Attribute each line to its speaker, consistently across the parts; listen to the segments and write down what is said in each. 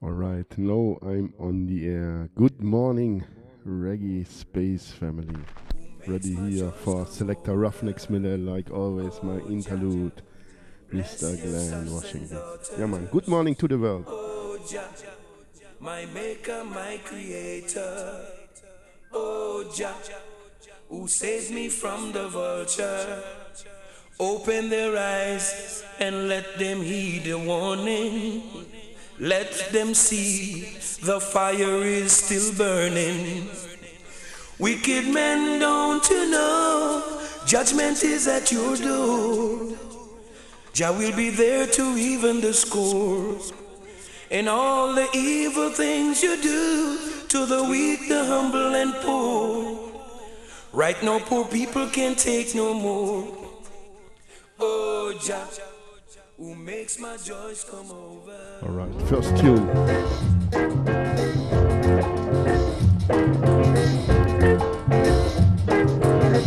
Speaker 1: All right, now I'm on the air. Good morning, Reggae Space family. Ready here for Selector Ruffneck Smille, like always, my interlude, Mr. Glenn Washington. Yeah, man, good morning to the world.
Speaker 2: Oh, my maker, my creator. Oh, Jah, who saved me from the vulture. Open their eyes and let them heed the warning. Let them see the fire is still burning. Wicked men, don't you know? Judgment is at your door. Jah will be there to even the score. And all the evil things you do to the weak, the humble, and poor. Right now, poor people can't take no more. Oh, Jah who makes my joys come over.
Speaker 1: All right, first tune.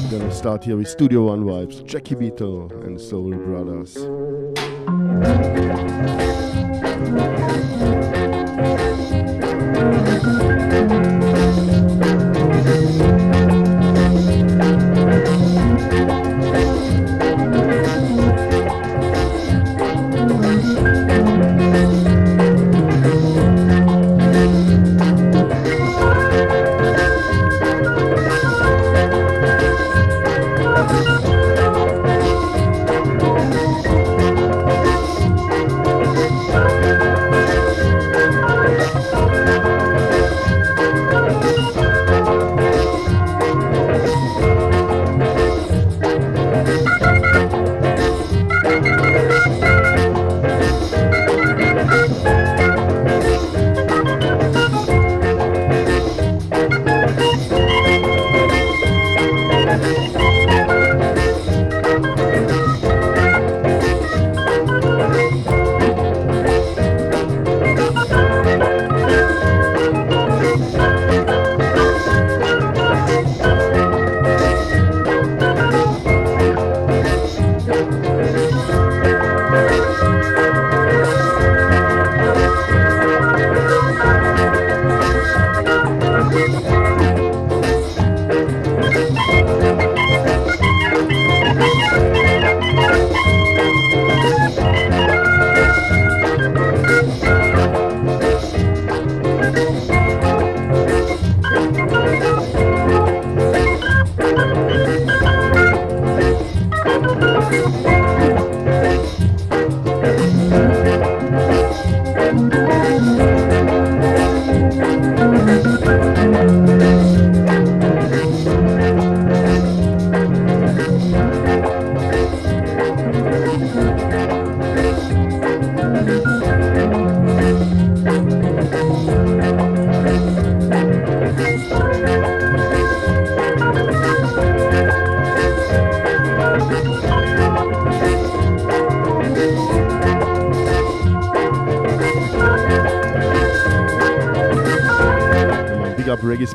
Speaker 1: Gonna start here with Studio One vibes, Jackie Mittoo and Soul Brothers.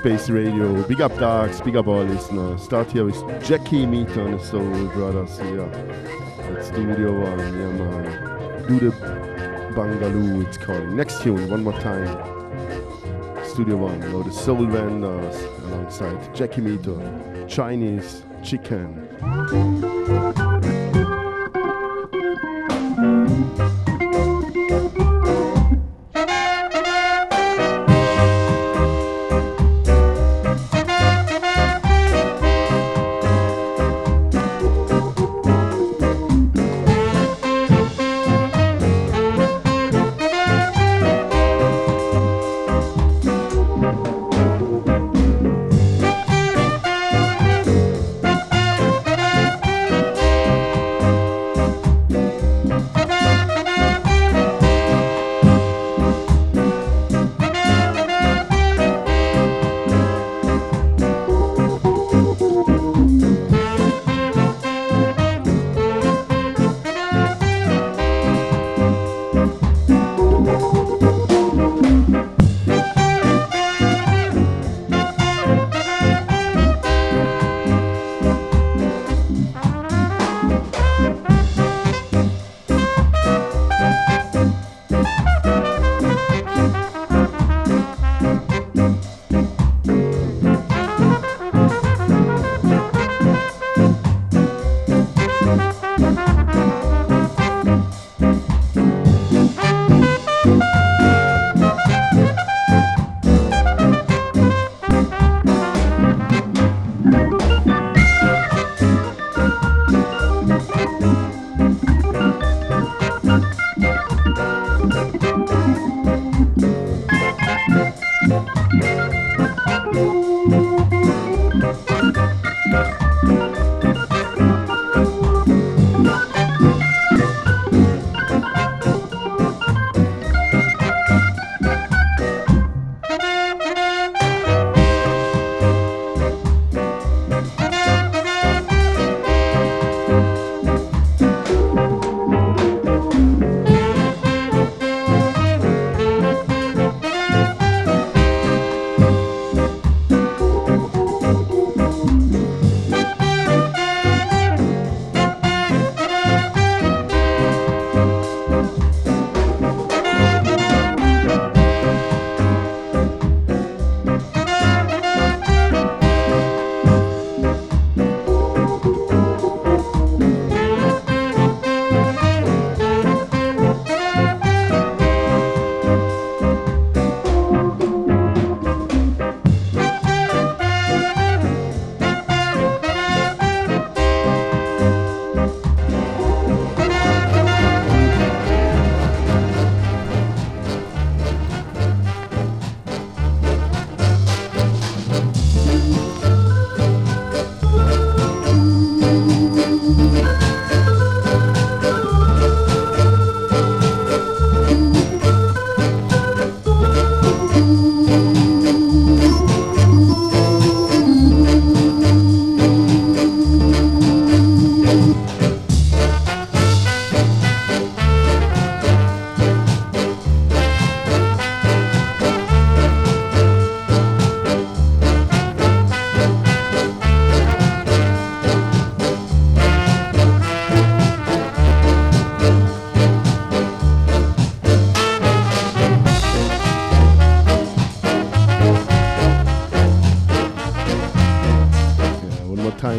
Speaker 1: Space Radio, big up Darks, big up all listeners. Start here with Jackie Meat on the Soul Brothers here at Studio One. Yeah, man. Do the Bangaloo, it's calling. Next tune, one more time. Studio One, now the Soul Vendors alongside Jackie Mittoo, Chinese Chicken.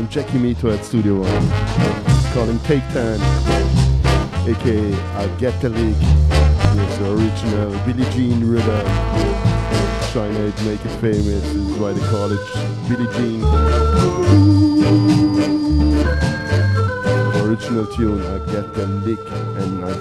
Speaker 1: Time, Jackie Mittoo at Studio One. Call him Take Time, aka I'll Get the League. It's the original Billie Jean rhythm. China to make it famous is why they call it Billie Jean. original tune, I get the lick and I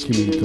Speaker 1: Jackie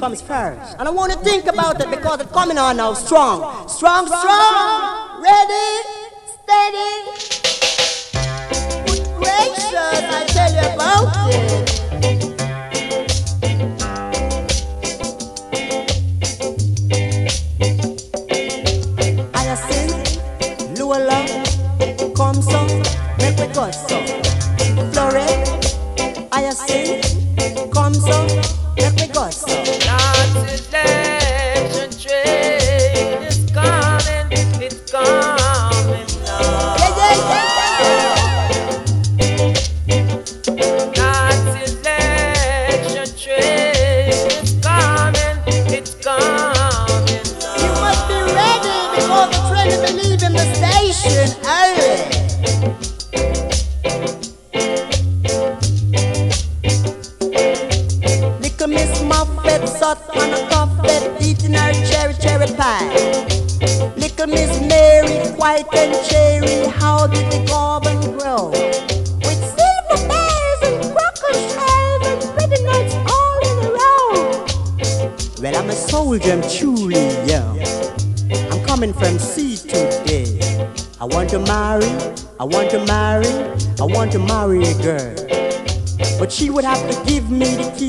Speaker 3: comes first. And I want to think about it because it's coming on now strong. Strong, strong. Ready,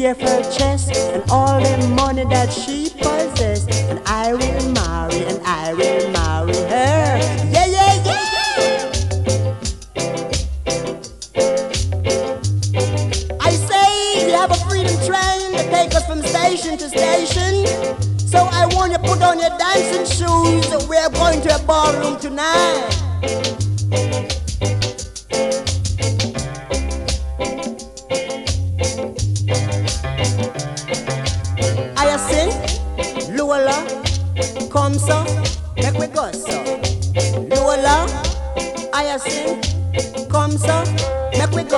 Speaker 3: of her chest and all the money that she possessed. And I will marry, and I will marry her. Yeah, yeah, yeah. I say we have a freedom train that take us from station to station. So I want you to put on your dancing shoes. We're going to a ballroom tonight.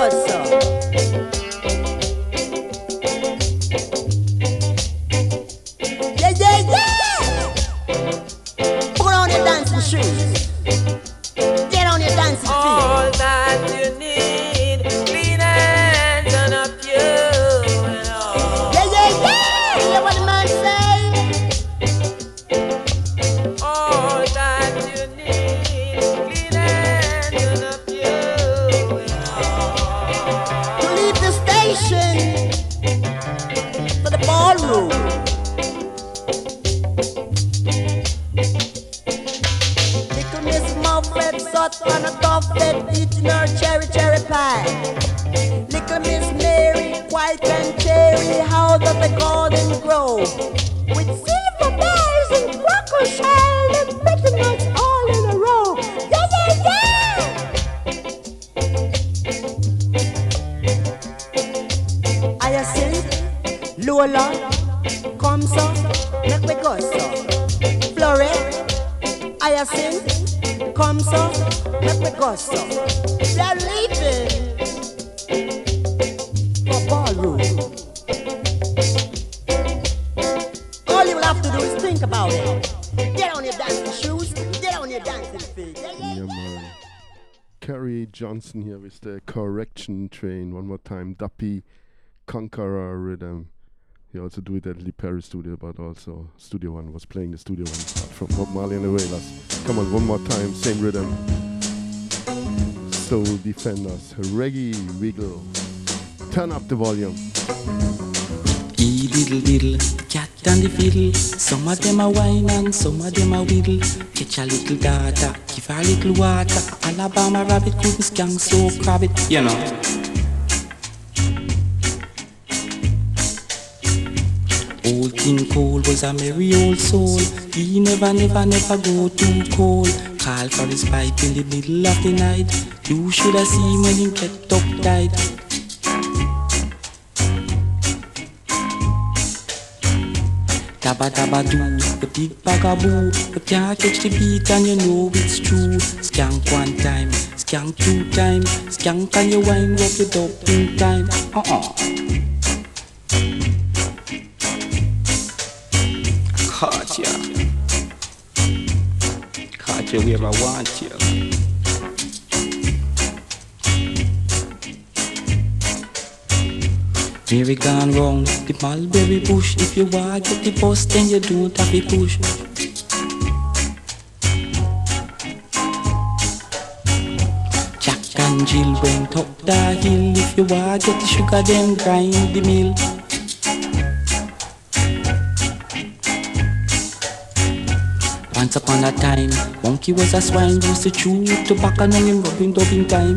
Speaker 3: Lola,
Speaker 4: Studio, but also Studio One was playing the Studio One part from Bob Marley and the Wailers. Come on, one more time, same rhythm. Soul Defenders, Reggae Wiggle. Turn up the volume.
Speaker 5: E diddle diddle, cat and the fiddle. Some of them a whine and some of them a whittle. Catch a little daughter, give a little water. Alabama rabbit couldn't skank so crab you know. Old King Cole was a merry old soul. He never, never, never go too cold. Call for his pipe in the middle of the night. You should have seen when he kept up tight. Dabba dabba do, the big bugaboo. You can't catch the beat and you know it's true. Skank one time, skank two times, skank and you wind up it up in time. Uh-uh. Caught you where I want you. Mary gone wrong, the mulberry bush. If you want get the bus, then you don't have to push. Jack and Jill went up the hill. If you want get the sugar, then grind the mill. Once upon a time, monkey was a swine, used to chew tobacco and him rubbing dubbing time.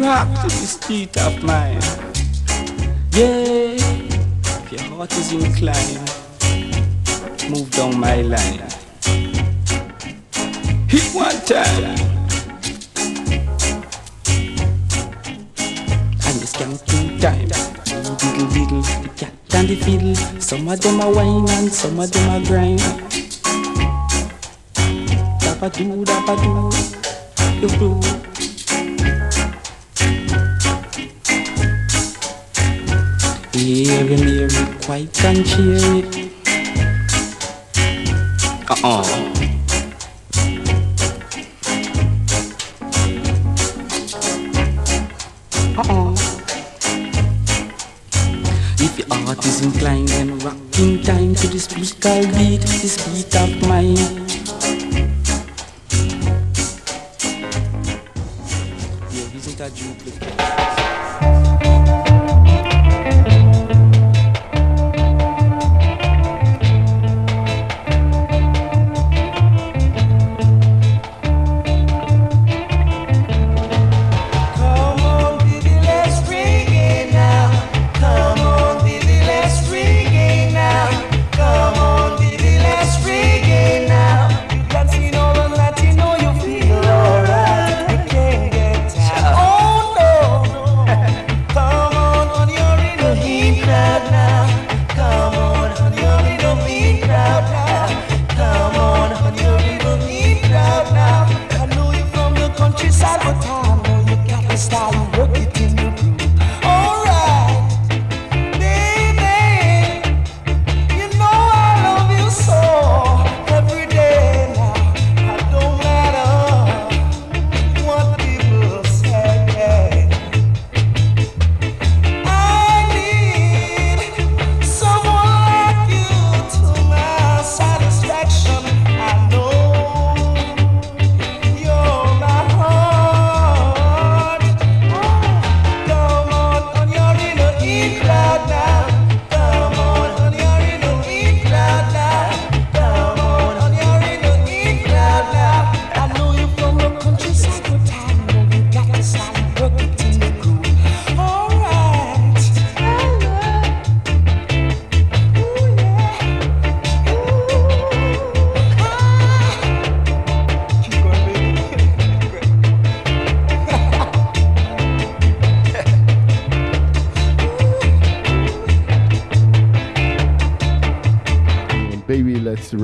Speaker 5: Rock to this beat of mine. Yeah, if your heart is inclined, move down my line. Hit one time. And you scam two times. Diddle diddle, and the fiddle. Some of them are whine and some of them are grind. Dabba do, dabba do, do. Him, hear it, quite can cheer it. Uh-uh. Uh-uh. Inclined and rocking time to this beat, this beat of mine.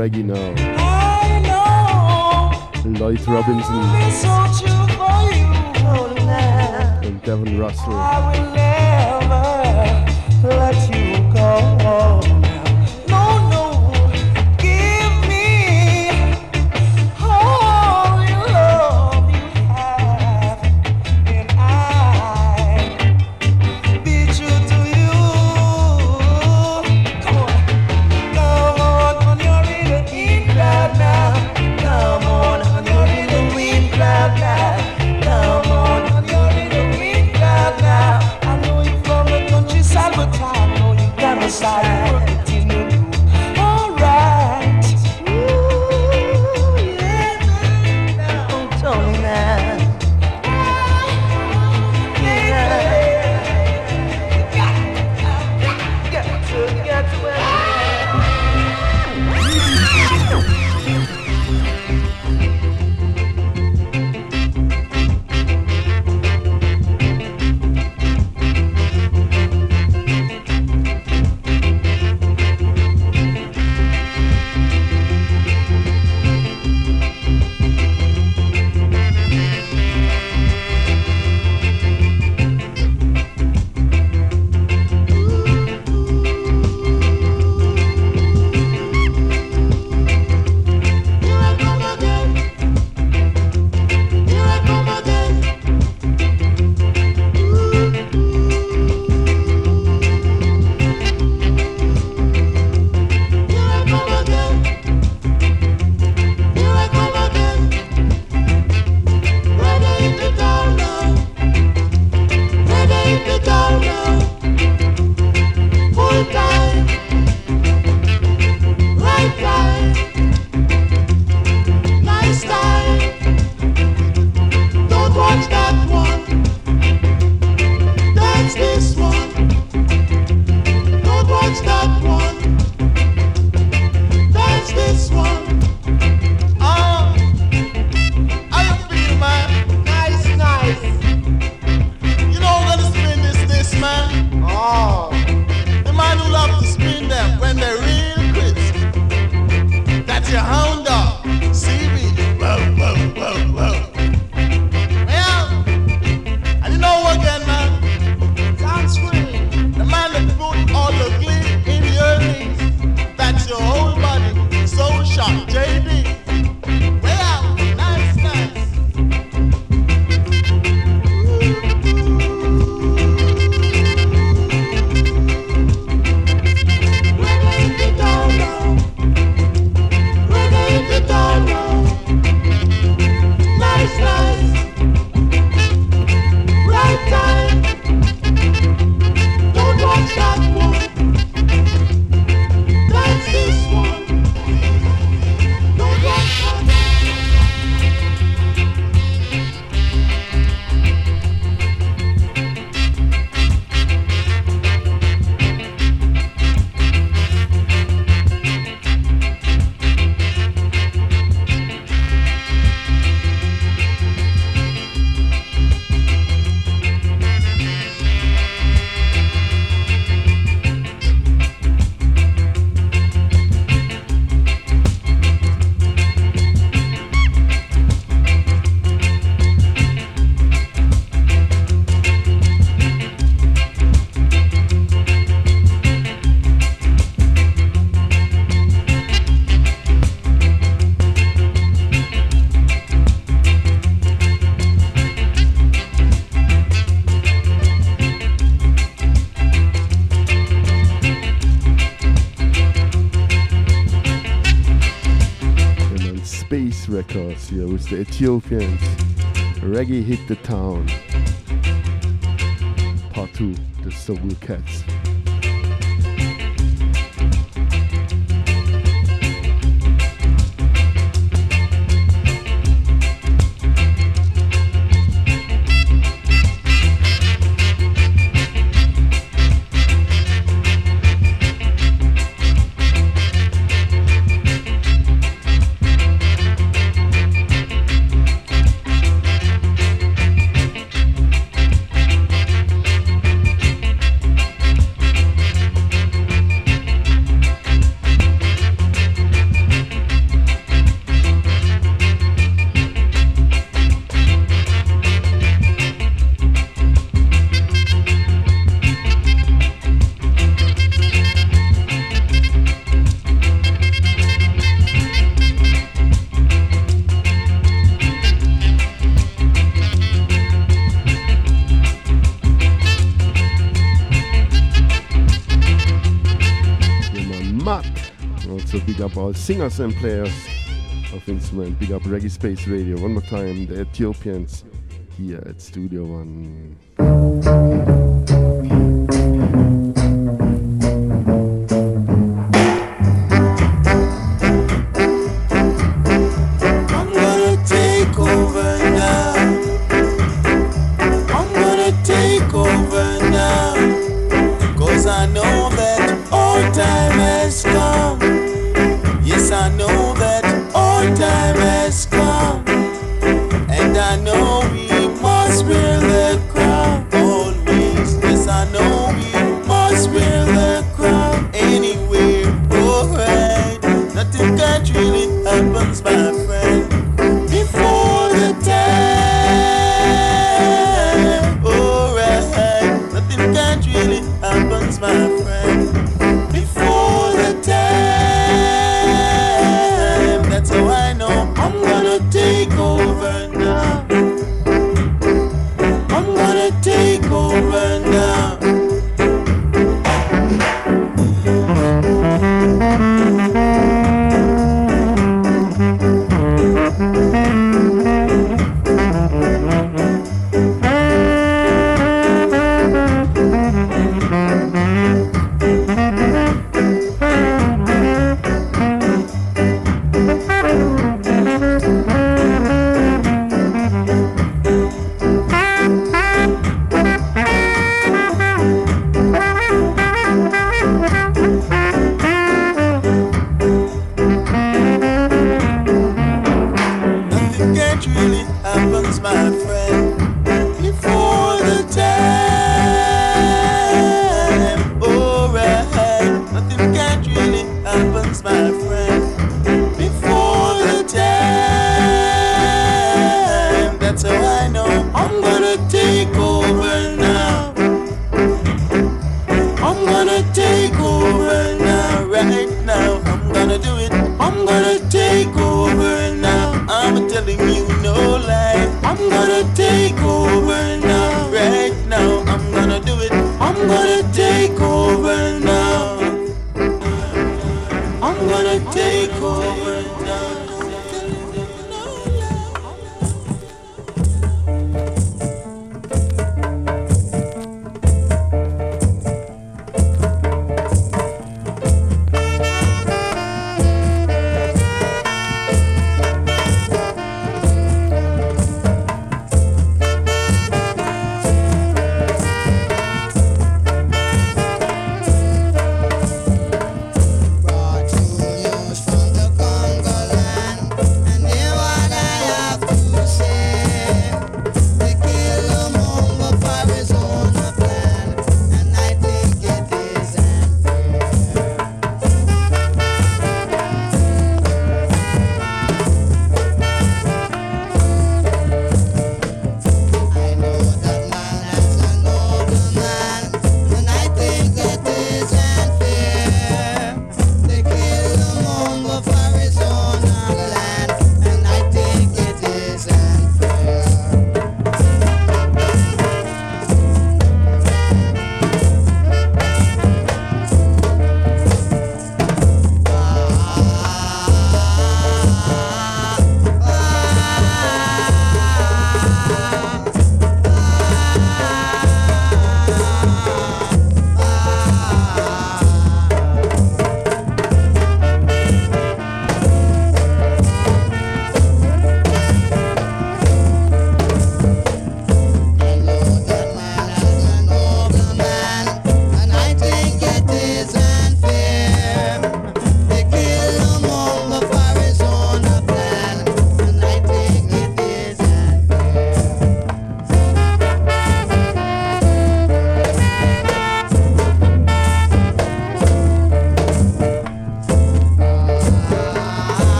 Speaker 2: reggae now.
Speaker 1: Ethiopians. Reggae hit the town. Part 2 The Soul Cats.
Speaker 6: Singers and players of instrument. Big up Reggae Space Radio. One more time, the Ethiopians here at Studio One.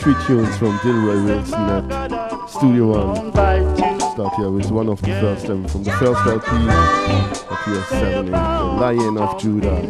Speaker 7: three tunes from Delroy Wilson at Studio One. Start here with one of the first them from the first LP, appears seven the Lion of Judah.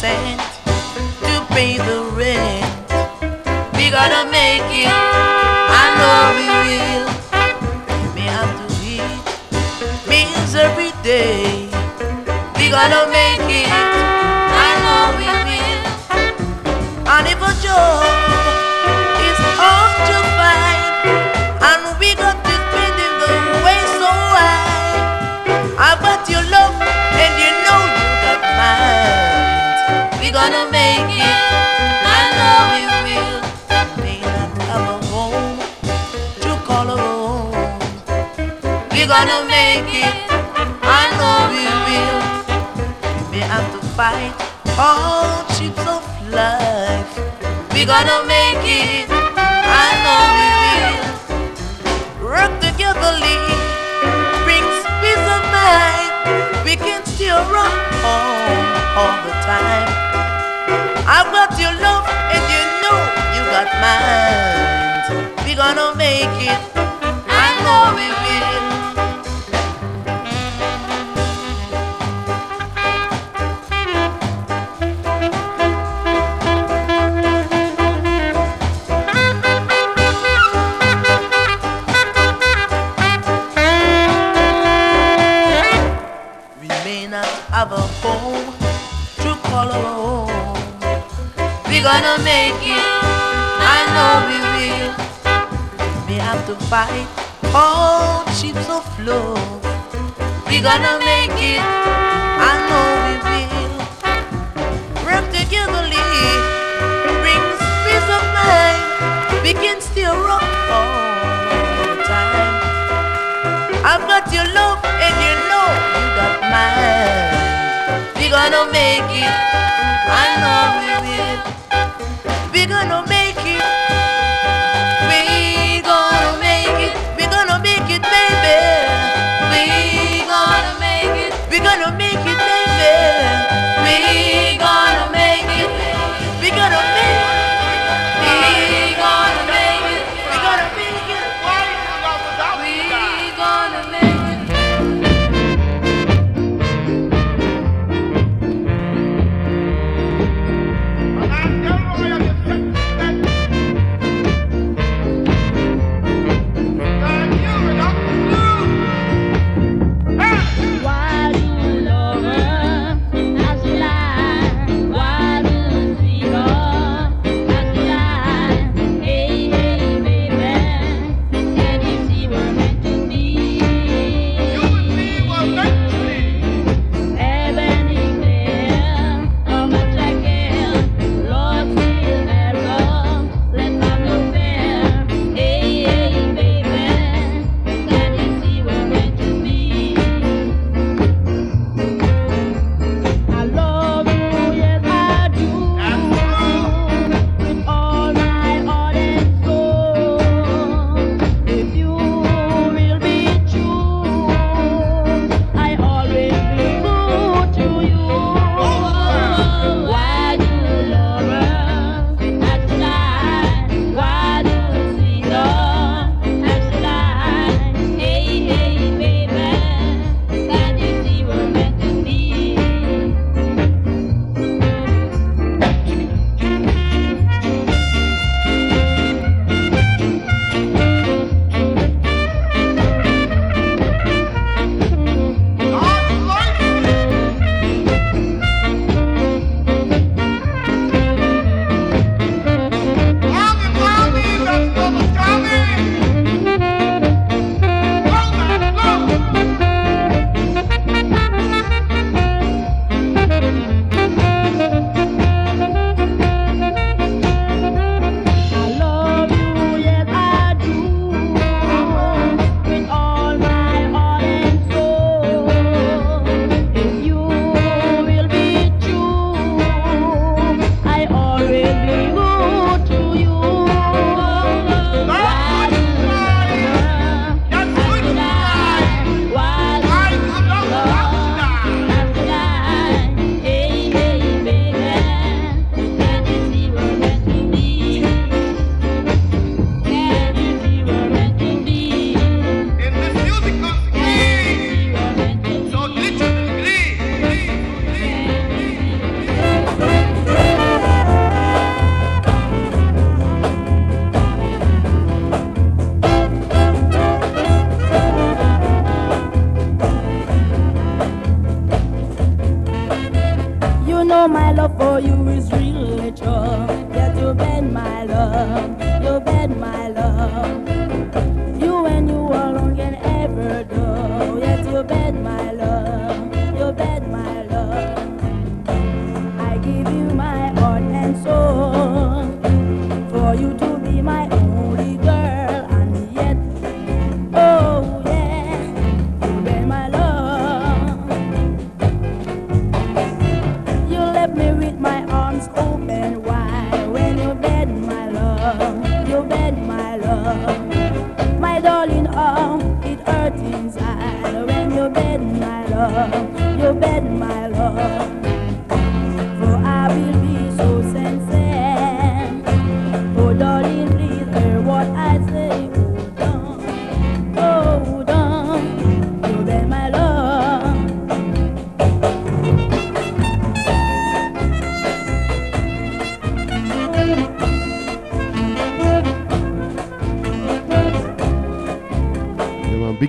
Speaker 8: Cent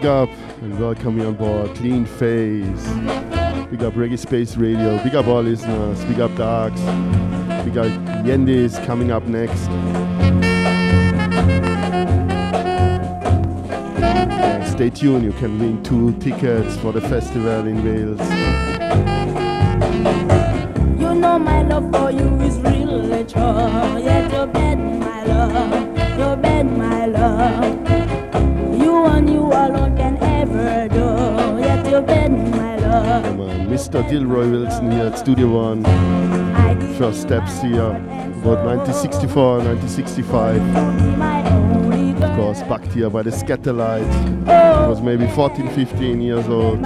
Speaker 8: big up and welcome you on board. Clean Face. Big up Reggae Space Radio. Big up all listeners. Big up Darks. Big up Yendis coming up next. Stay tuned. You can win two tickets for the festival in Wales.
Speaker 7: You know my love for you
Speaker 8: Mr. Wilson here at Studio One. First steps here. About 1964, 1965.
Speaker 7: you be my only girl.
Speaker 8: Of course, back here by the Scatterlight. Was maybe 14, 15 years old.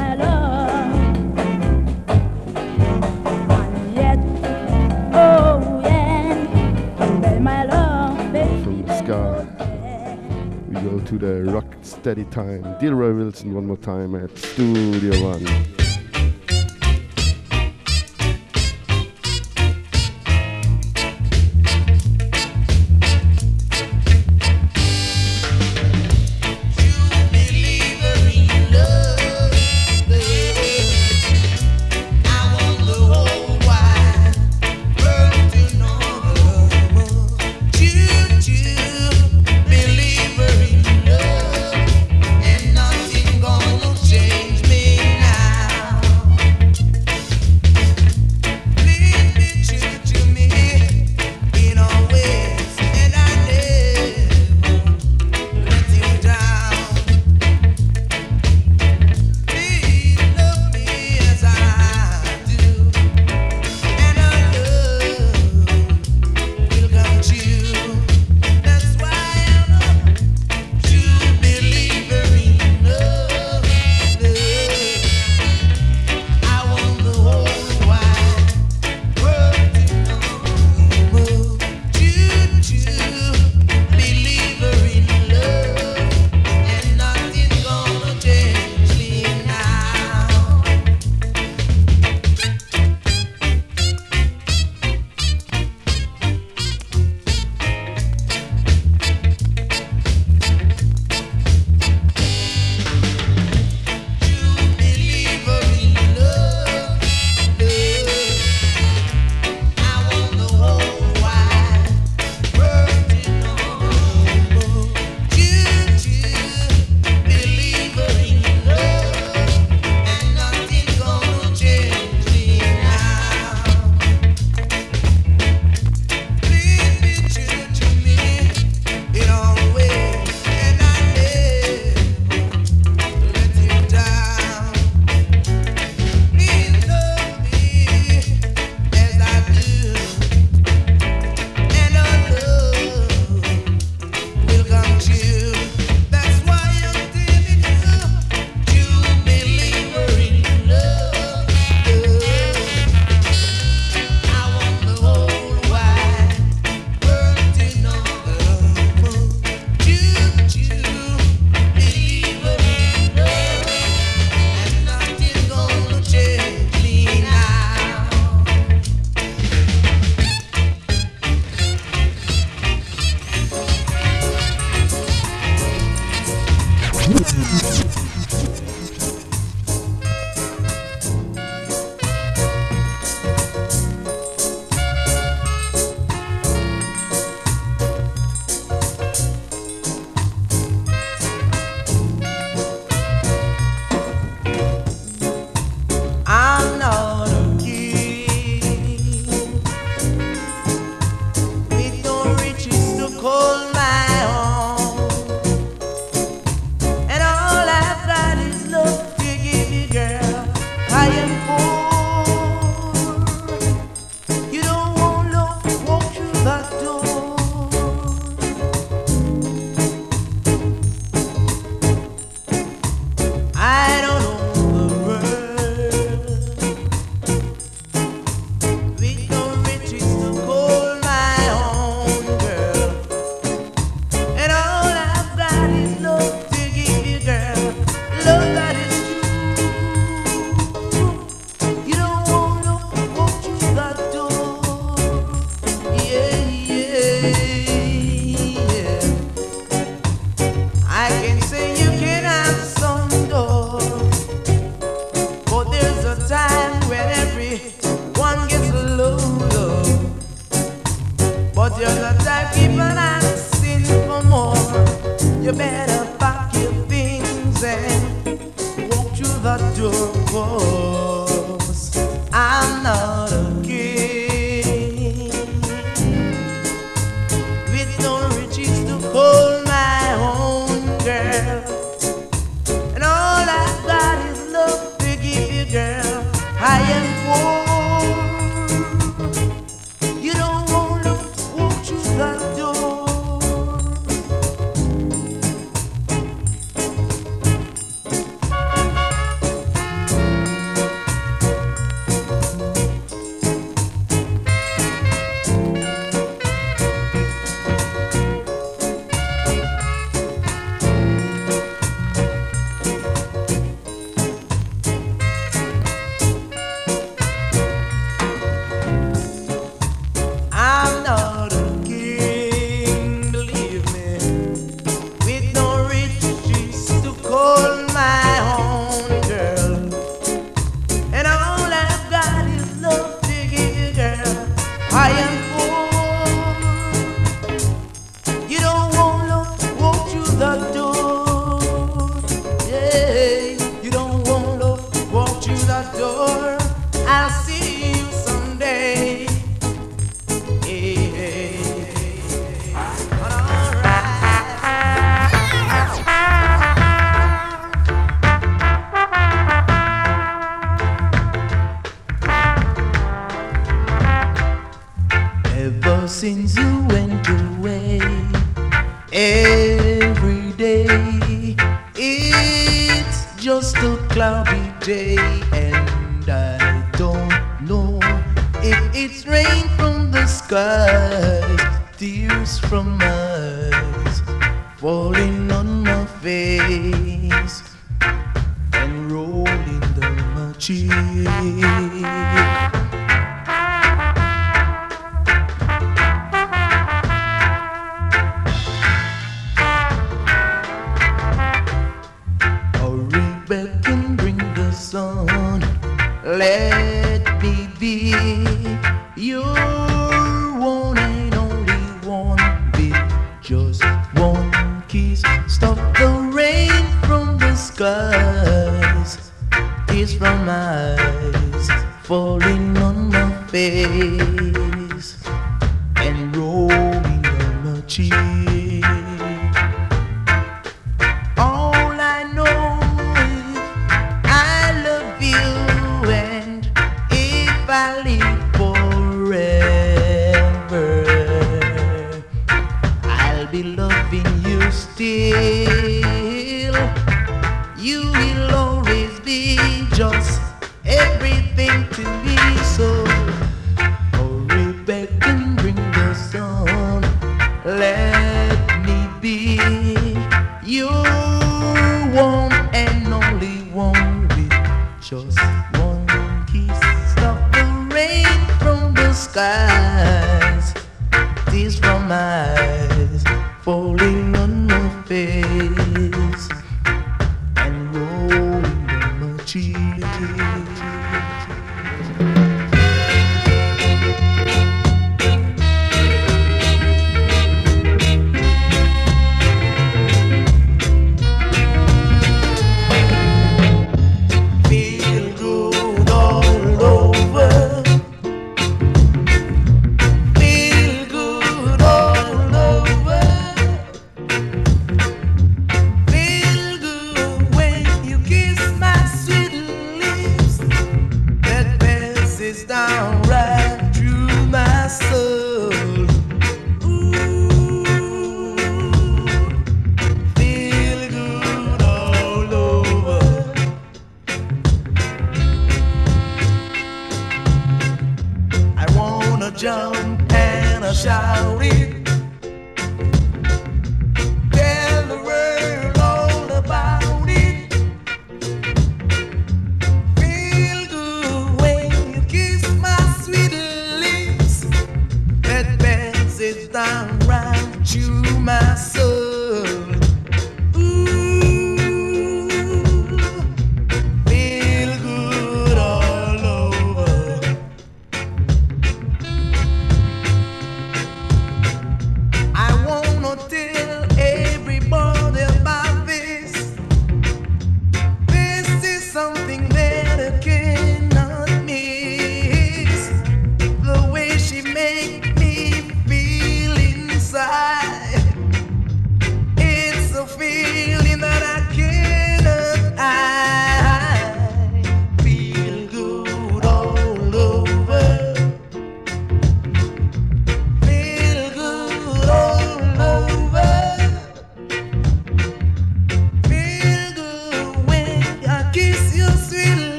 Speaker 8: to the rock steady time. Delroy Wilson one more time at Studio One.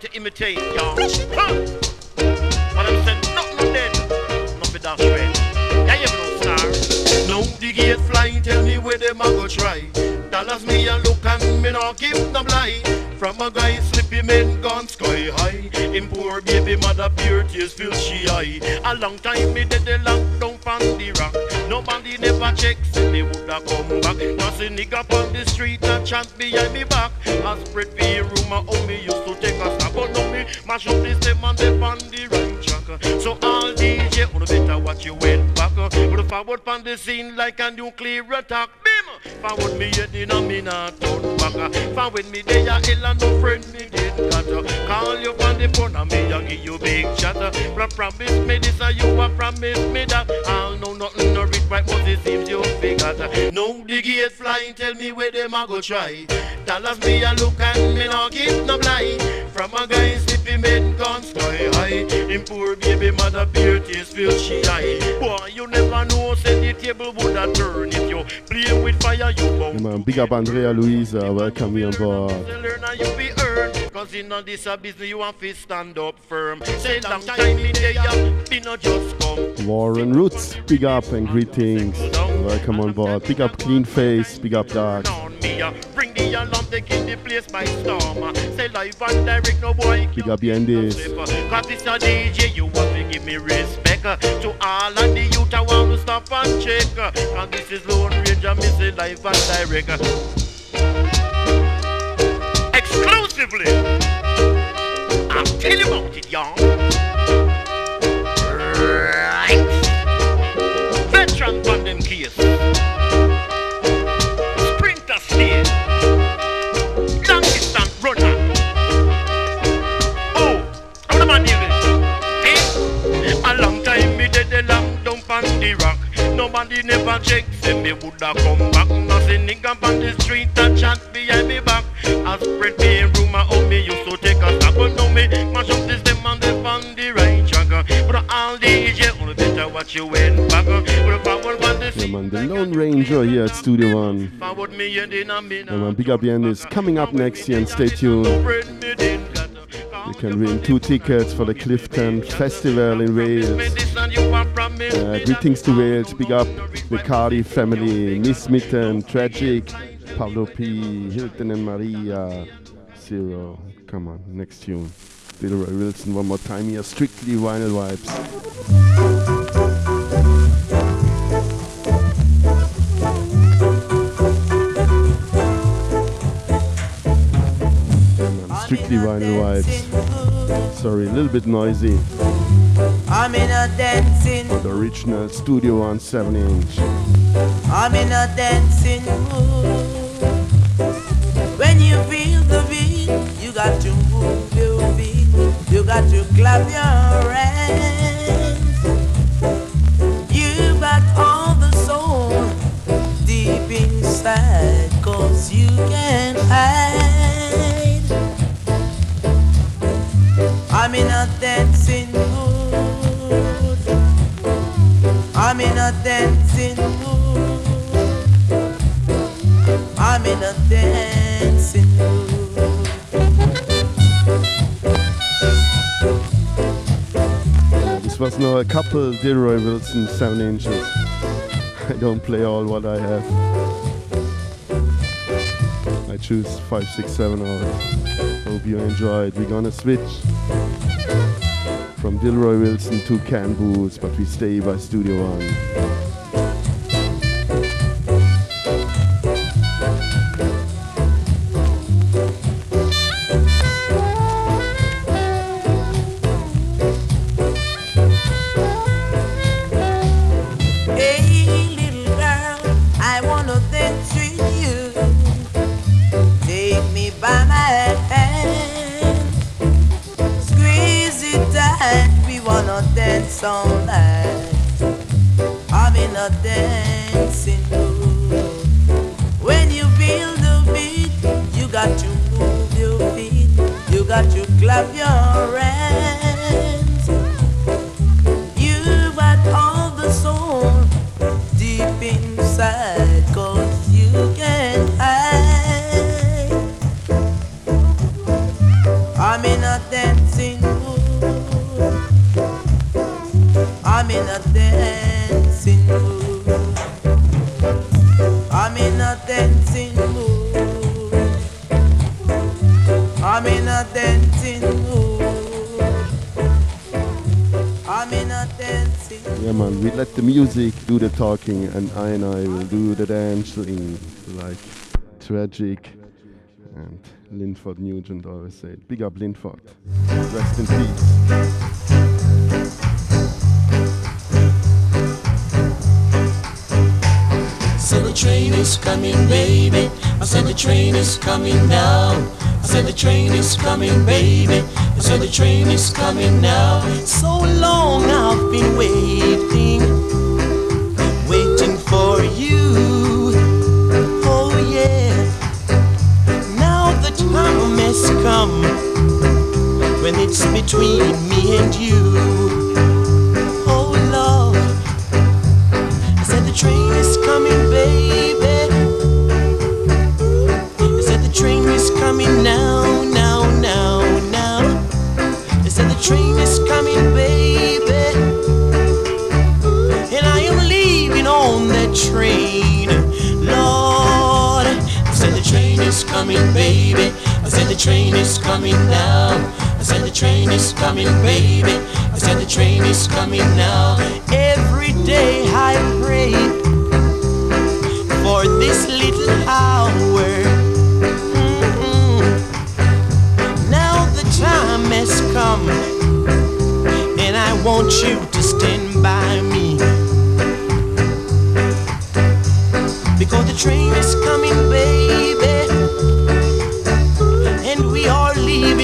Speaker 8: To
Speaker 9: imitate, a nuclear attack. Bim! Forward me head in a me not turn back. Forward me there a hell and no friend me did got. Call you on the phone and me a give you big chat. But promise me this and you a promise me that. I'll know nothing no read right, but it seems you figured. No the gate flying, tell me where them a go try. Dollars me a look and me not give no lie. From a guy sleepy men gone sky high. Him poor baby mother beer tears feel she high. Boy, table would a turn if you play with fire, you bound
Speaker 4: Yeah, man, big up Andrea Louisa, welcome you on board.
Speaker 9: to learn and you be earned. Cause in all this business you want to stand up firm. Say long time in there, yeah, not just come.
Speaker 4: Warren Roots, big up and greetings. Welcome on board. Big up Clean Face, big up Dark.
Speaker 9: On me, uh, bring the alarm, taking the place by storm. uh. Say live and direct, no boy
Speaker 4: Big up Yandis.
Speaker 9: Cause it's a DJ, you want to give me respect uh, To all of the youth, I want to stop and check. Cause this is Lone Ranger, say live and direct. Exclusively. I'll tell you about it, y'all nobody never check. Say me woulda come back. Nothing nigga on the street that chat behind me back. I spread me rumor of me used to take a stop. But now me mash up this them and they on the right track. But all these yeah, only better watch you went back. But forward on the
Speaker 1: Yeah, man, the Lone Ranger here at Studio One.
Speaker 9: forward me and then I mean.
Speaker 1: Yeah, man, big up is coming up next year and stay tuned. You can win two tickets for the Clifton Festival in Wales. Uh, greetings to Wales, big up the Cardiff family, Miss Mitten, Tragic, Pablo P, Hilton and Maria, Zero. Come on, next tune. Delroy Wilson one more time here, strictly vinyl vibes. Strictly vinyl vibes. Sorry, a little bit noisy.
Speaker 10: I'm in a dancing,
Speaker 1: The original Studio One 7 inch.
Speaker 10: I'm in a dancing mood. When you feel the beat, you got to move your feet, you got to clap your hands. You got all the soul deep inside, cause you can't hide. I'm in a dancing mood. I'm in a dancing mood. I'm in a dancing mood.
Speaker 1: This was now a couple Delroy Wilson 7 inches. I don't play all what I have. I choose 5, 6, 7 out. Hope you enjoyed. We're gonna switch from Delroy Wilson to Ken Boothe, but we stay by Studio One. Talking, and I and I will do the dancing like tragic. And Linford Nugent always said, Big up Linford. Rest in peace.
Speaker 8: said the train is coming, baby. I said the train is coming now. I said the train is coming, baby. I said the train is coming now. So long I've been waiting, waiting when it's between me and you. Oh Lord. I said the train is coming, baby. I said the train is coming now, now, now, now. I said the train is coming, baby. And I am leaving on that train, Lord. I said the train is coming, baby. I said the train is coming now. I said the train is coming, baby. I said the train is coming now. Every day I pray for this little hour. Mm-mm. Now the time has come, and I want you to stand by me. Because the train is coming,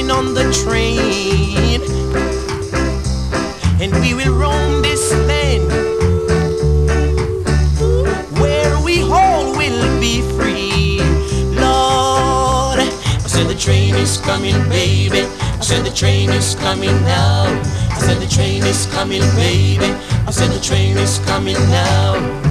Speaker 8: going on the train. And we will roam this land where we all will be free. Lord, I said the train is coming, baby. I said the train is coming now.
Speaker 1: I said the train is coming,
Speaker 8: baby. I
Speaker 1: said the train is coming now.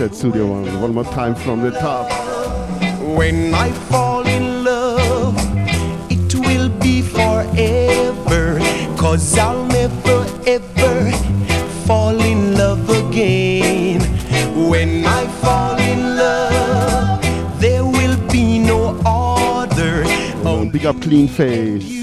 Speaker 1: said Studio One. One more time from the top.
Speaker 8: When I fall in love, it will be forever. Cause I'll never ever fall in love again. When I fall in love, there will be no other.
Speaker 1: Big up clean face.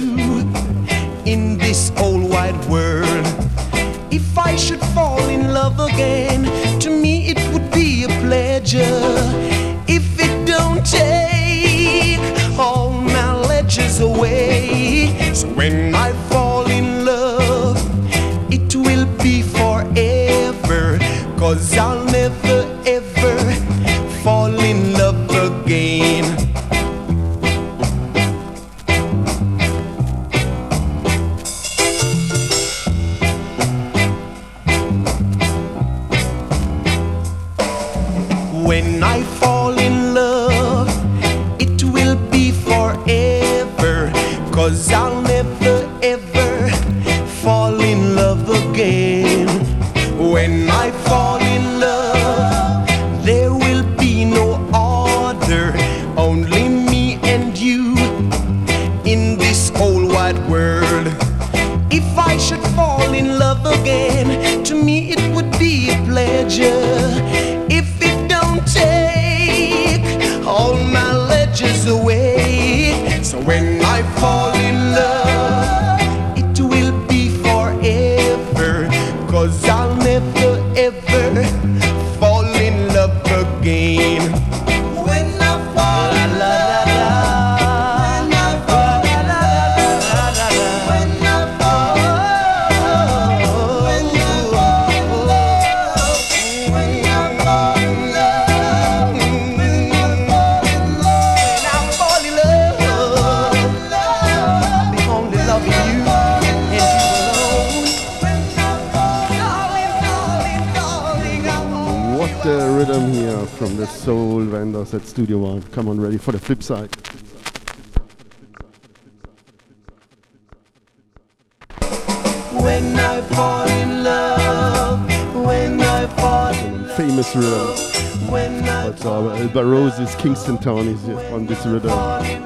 Speaker 1: Venom here from the Soul Vendors at Studio One. Come on, ready for the flip side.
Speaker 8: When I fall in love, when I fall in love,
Speaker 1: famous rhythm. Also, uh, Barrose's Kingston Town is on this rhythm.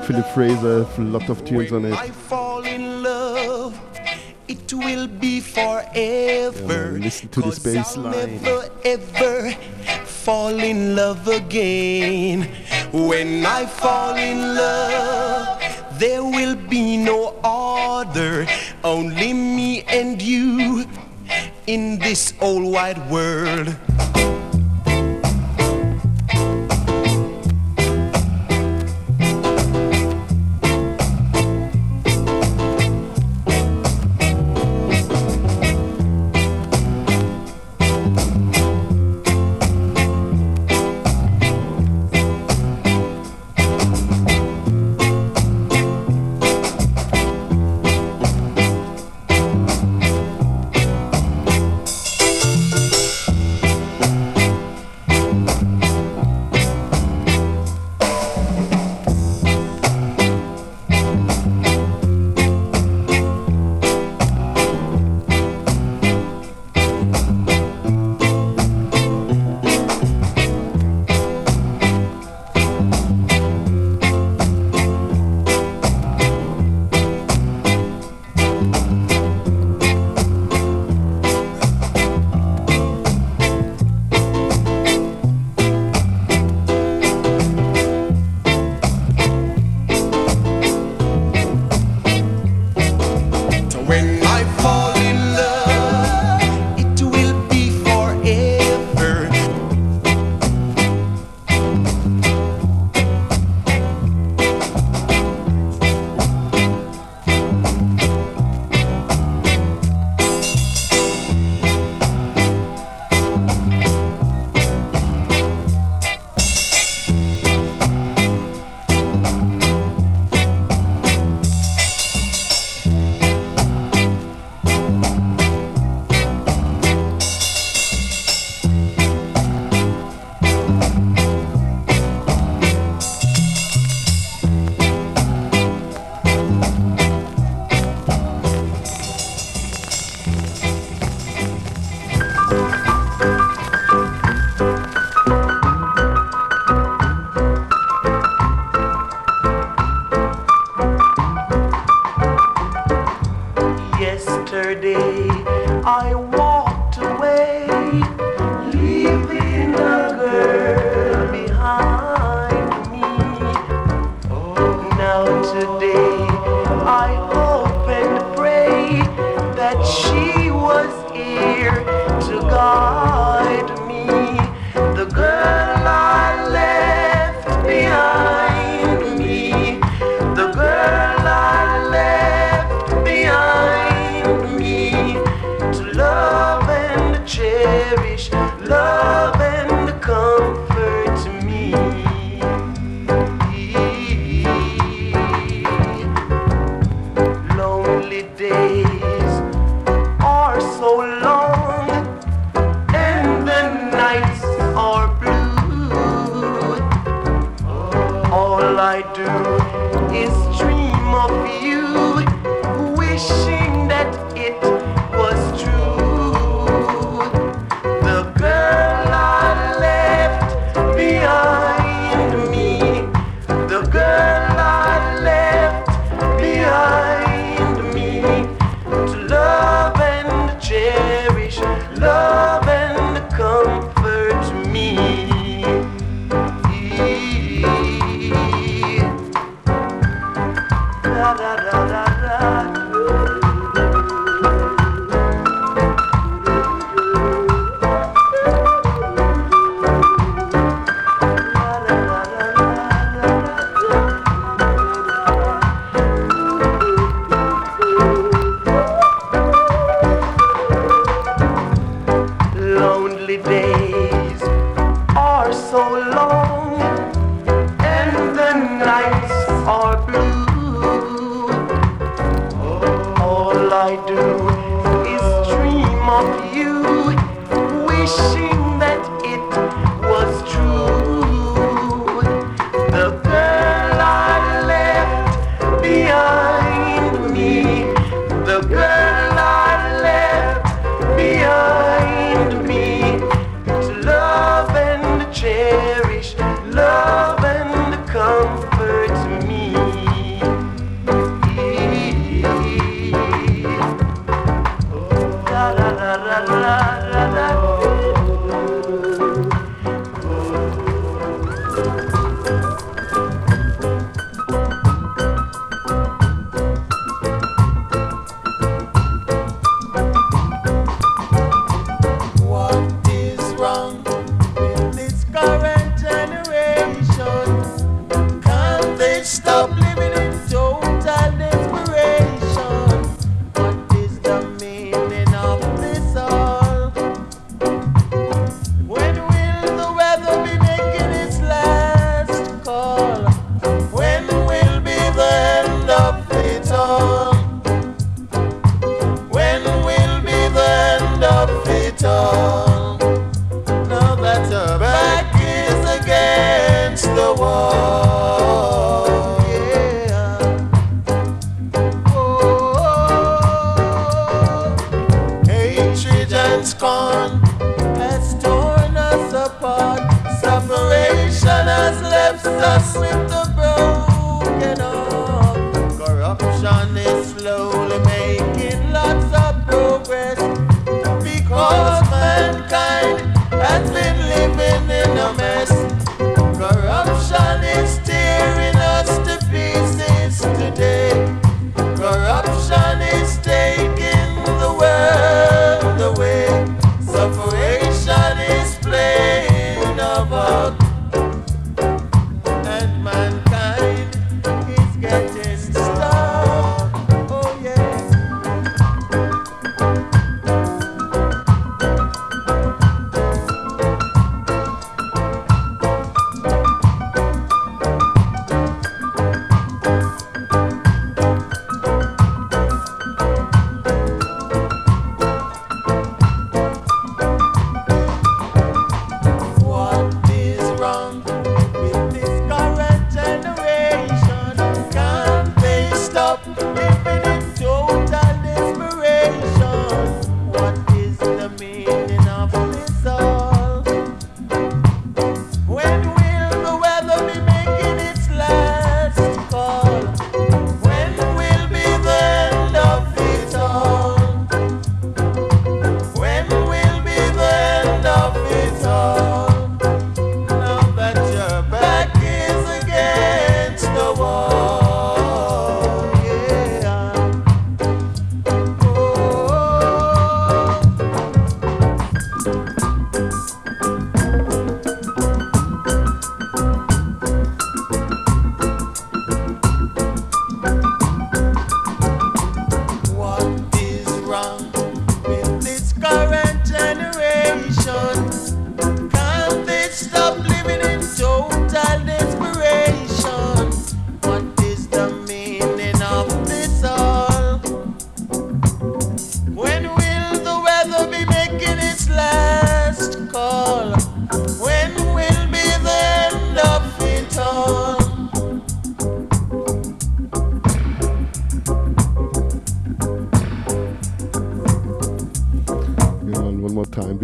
Speaker 1: Philip Fraser, a lot of tunes on it.
Speaker 8: I fall in love, it will be forever.
Speaker 1: Yeah, listen to this bass line
Speaker 8: fall in love again. When I fall in love, there will be no other, only me and you in this old wide world.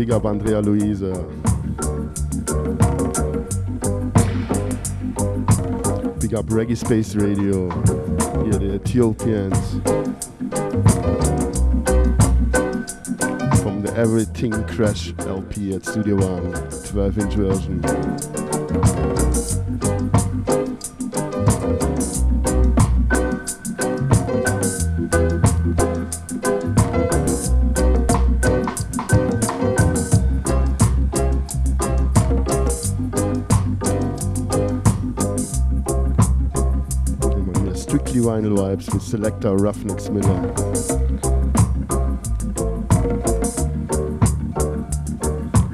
Speaker 1: Big up Andrea Luisa. Uh, big up Reggae Space Radio. Here the Ethiopians. From the Everything Crash LP at Studio One, 12 inch version. With Selector Ruffneck Smille.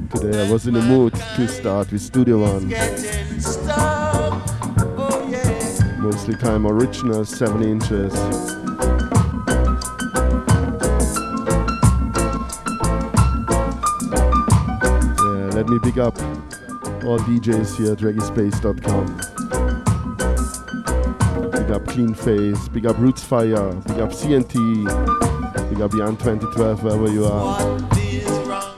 Speaker 1: Today I was in the mood to start with Studio One. Mostly time original 7 inches. Let me pick up all DJs here at reggaespace.com. Clean Face, big up Roots Fire, big up CNT, big up Beyond 2012 wherever you are.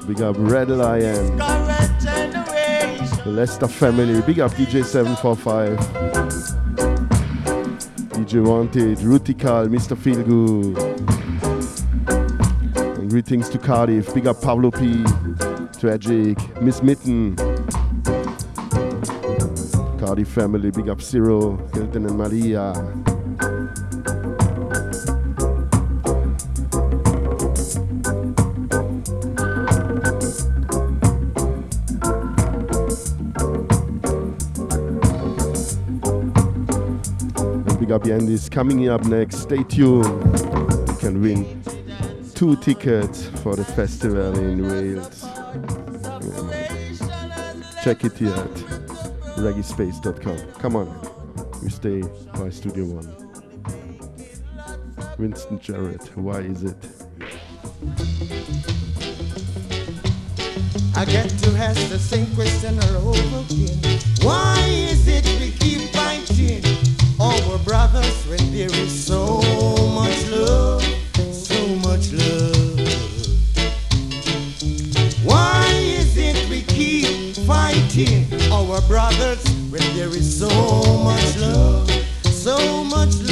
Speaker 1: Big up Red Lion, the Lester family, big up DJ 745. DJ Wanted, Rutical, Mr. Feelgood. And greetings to Cardiff, big up Pablo P, Tragic, Miss Mitten. Cardiff family, big up Zero, Hilton and Maria. And up Yandis coming up next. Stay tuned. You can win two tickets for the festival in Wales. Yeah. Check it here at. Come on, we stay by Studio One. Winston Jarrett, why is it?
Speaker 11: I get to ask the same question all over again. Why is it we keep brothers when there is so much love, so much love? Why is it we keep fighting our brothers when there is so much love, so much love?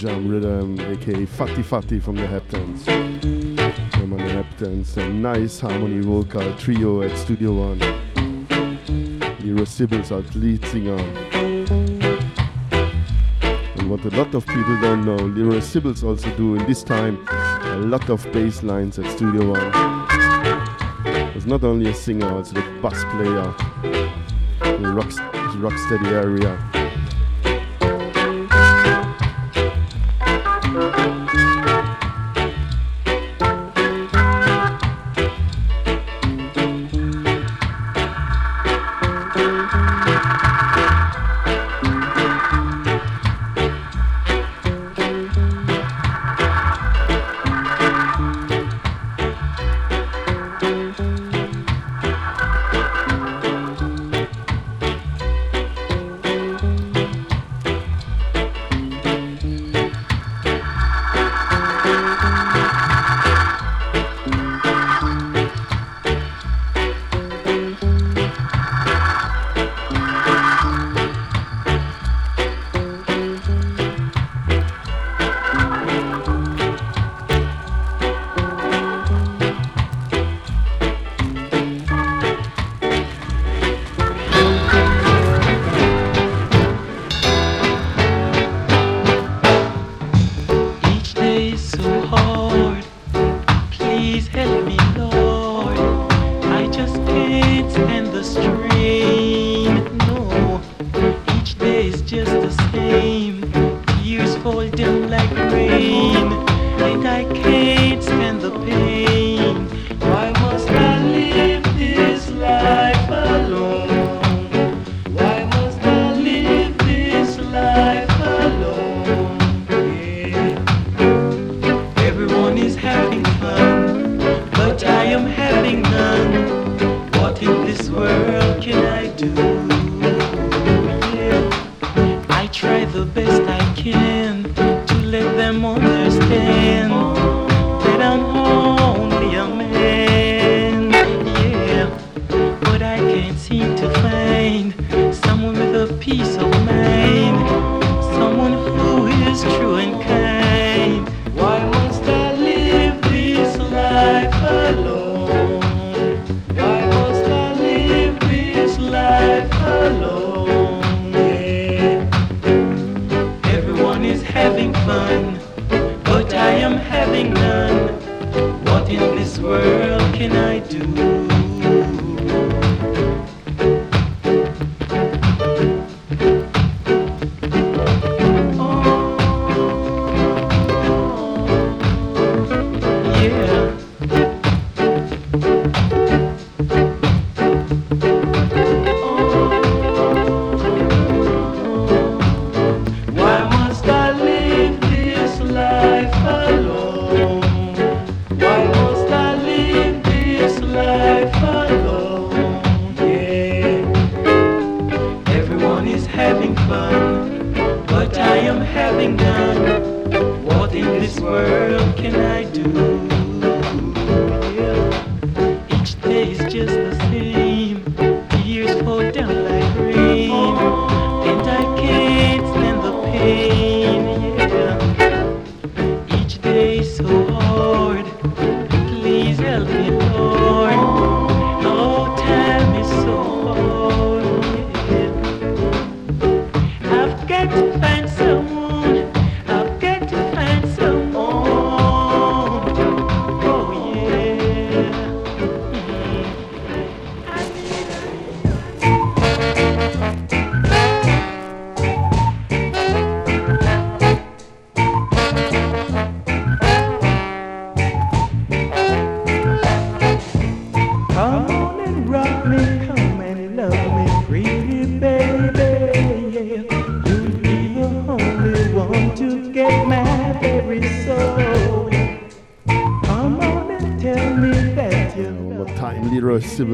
Speaker 1: Fatty Fatty from the Heptones. From the Heptones, a nice harmony vocal trio at Studio One. Leroy Sibbles our lead singer. And what a lot of people don't know, Leroy Sibbles also do in this time a lot of bass lines at Studio One. He's not only a singer, also the bass player in the rock, rocksteady area.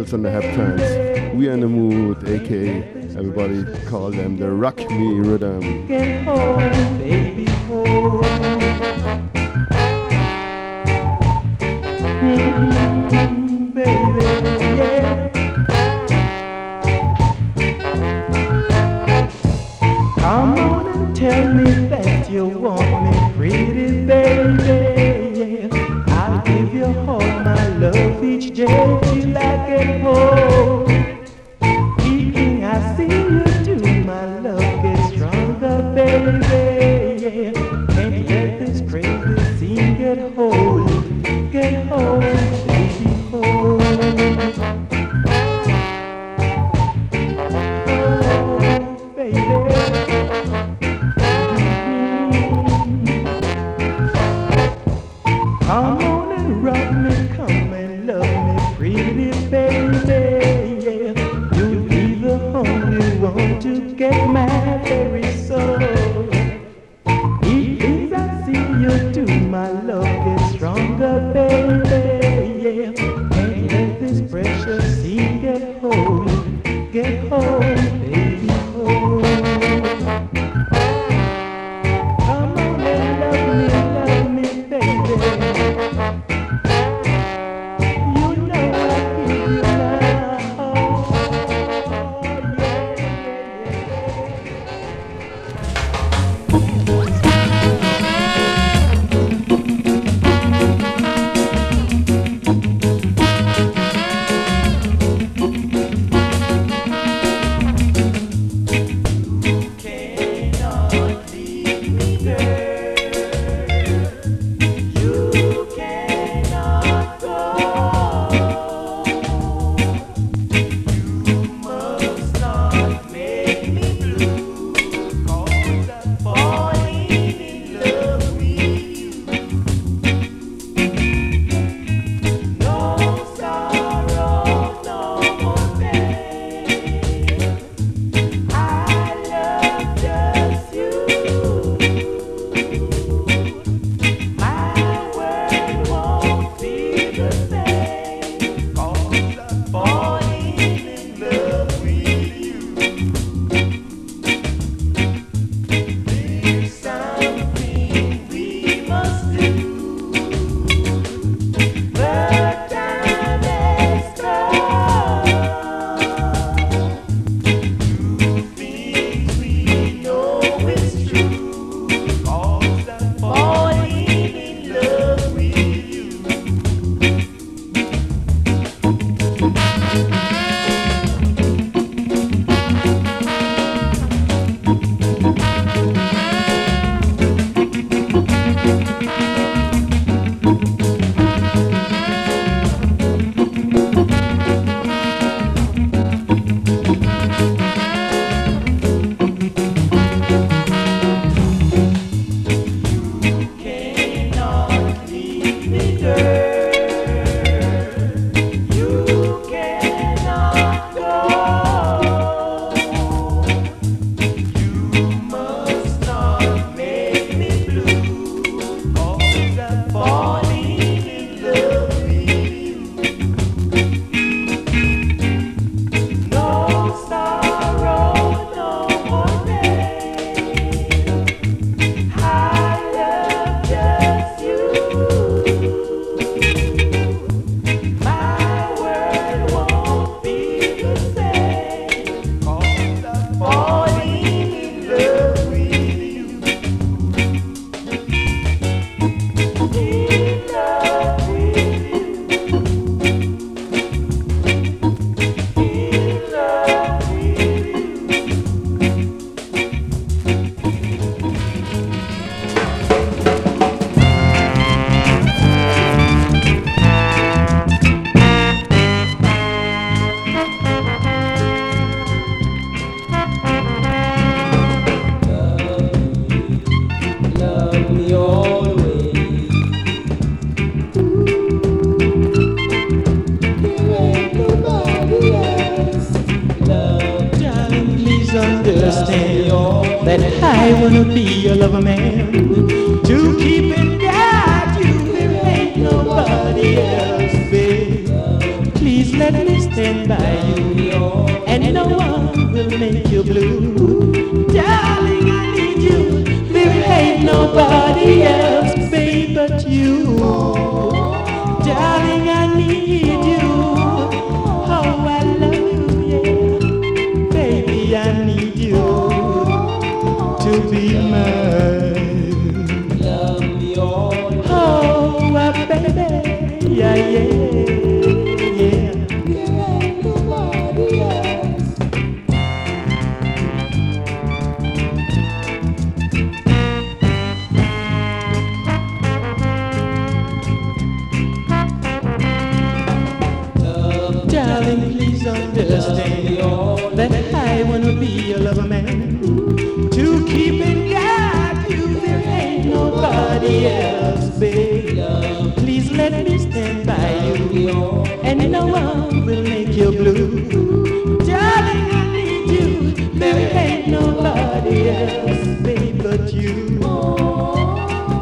Speaker 1: girls on the.
Speaker 4: We are in the mood, aka everybody call them the Rock Me Rhythm.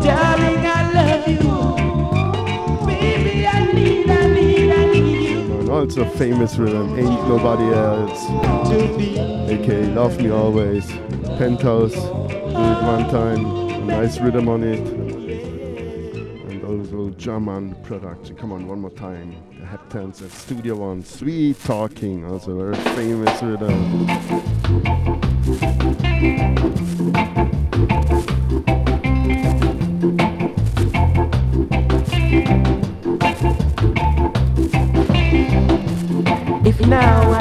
Speaker 4: Darling, I love you. And
Speaker 1: also famous rhythm, Ain't Nobody Else. AKA Love Me Always. Penthouse, do it one time. A nice rhythm on it. And also German production. Come on, one more time. The Heptones at Studio One. Sweet Talking, also very famous rhythm.
Speaker 4: now.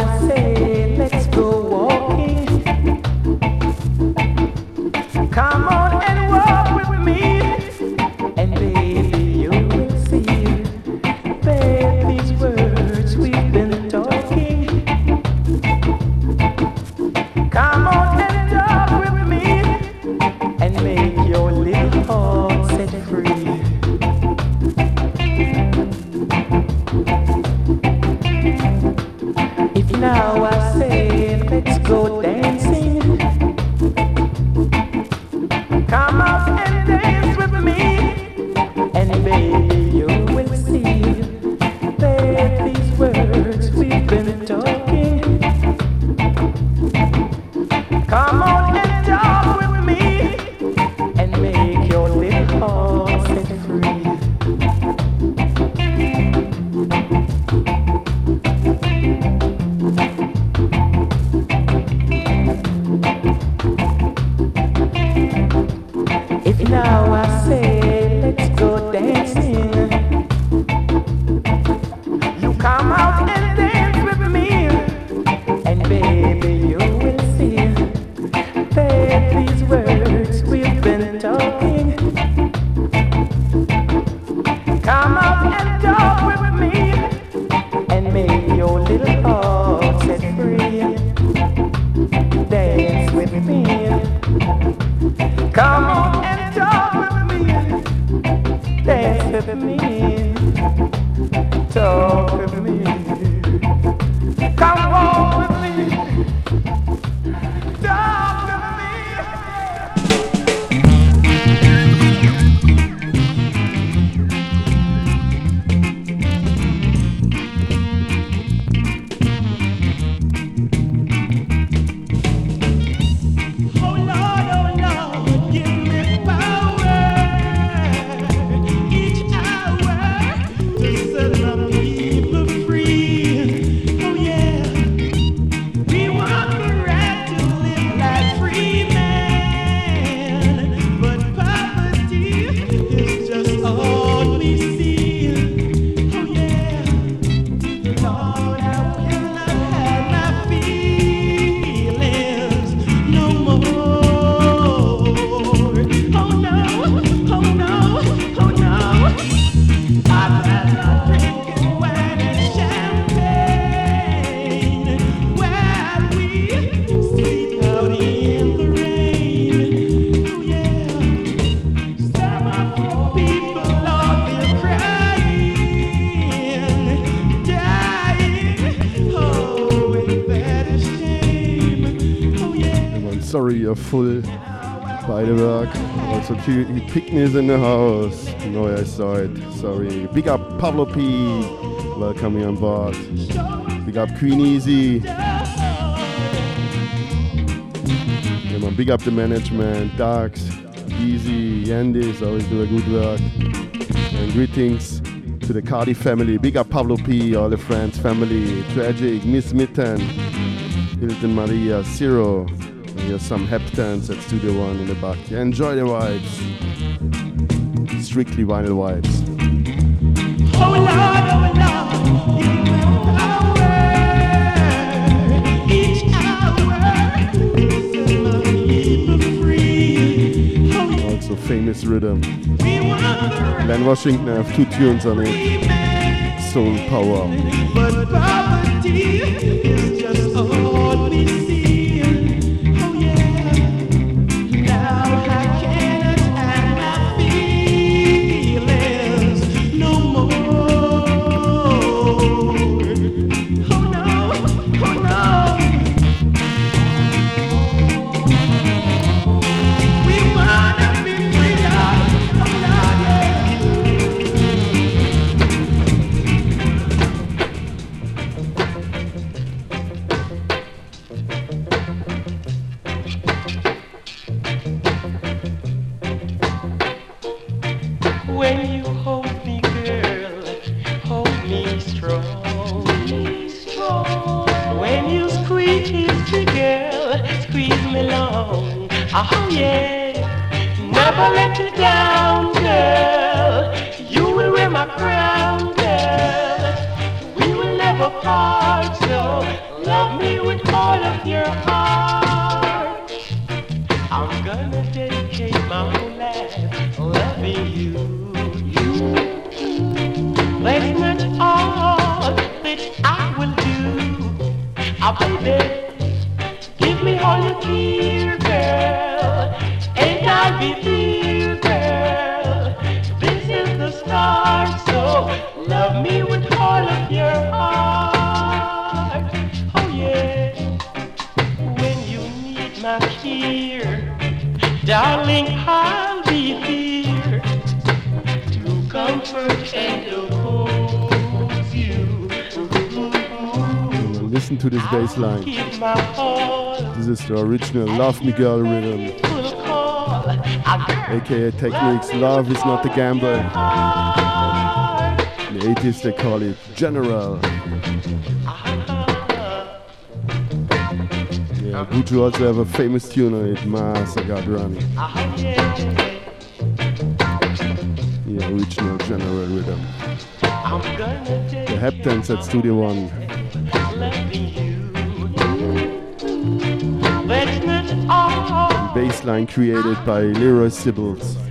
Speaker 4: Sorry you're full work. Also, Picnics in the house. No, I saw it. Sorry. Big up Pablo P. Welcome you on board. Big up Queen Easy. Big up the management, Dax, Easy, Yandis, always do a good work. And greetings to the Cardiff family. Big up Pablo P, all the friends, family, Tragic, Miss Mitten, Hilton Maria, Zero. Here's some Heptones at Studio One in the back. Enjoy the vibes. Strictly vinyl vibes.
Speaker 11: Oh Lord, oh
Speaker 4: Also famous rhythm. Glen Washington have two tunes on it. Soul Power.
Speaker 1: Never so love me with all of your heart. I'm gonna dedicate my whole life loving you. That's not all that I will do. Ah, baby, give darling, I'll be here to comfort and oppose you.
Speaker 4: Listen to this bass line.
Speaker 1: Give my all
Speaker 4: This is the original Love Me Girl rhythm. aka Techniques. Love is not a gamble. In the 80s they call it General. Yeah, Gucci also have a famous tune on it, Mas I Got Run. Yeah, original General rhythm. The Heptones at Studio One.
Speaker 1: That's not all.
Speaker 4: Bass line created by Leroy Sibbles.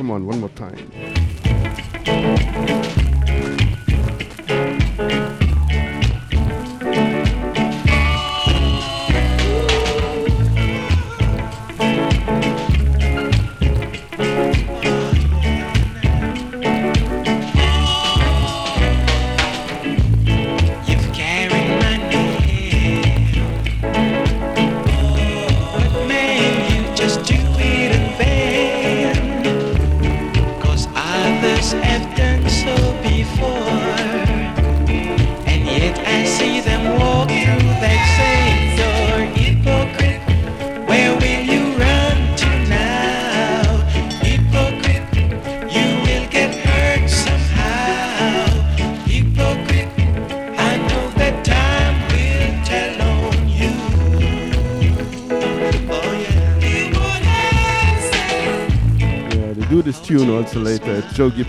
Speaker 4: Come on, one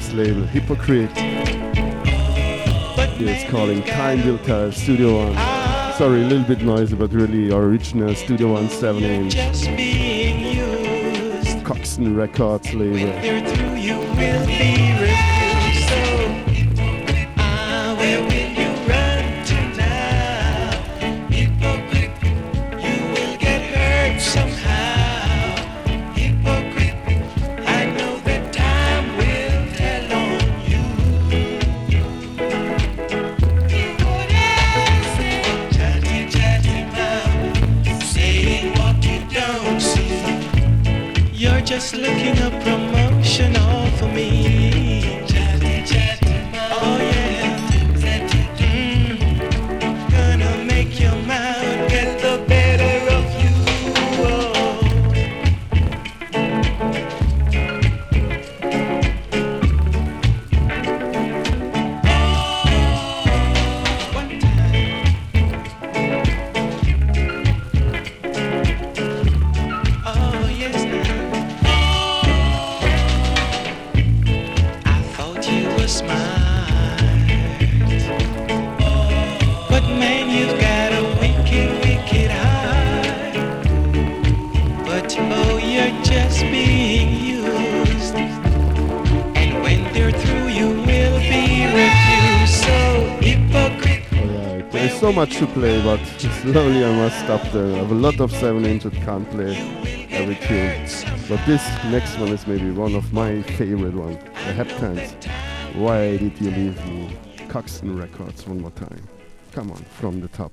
Speaker 4: Records label, Hypocrite. It's calling Kind tell Studio One. Sorry, a little bit noisy, but really original Studio One 7 inch. Coxsone Records label. slowly I must stop there. I have a lot of 7 inch that can't play every tune. But this next one is maybe one of my favorite ones. The Heptones. Why did you leave me? Coxsone Records one more time. Come on, from the top.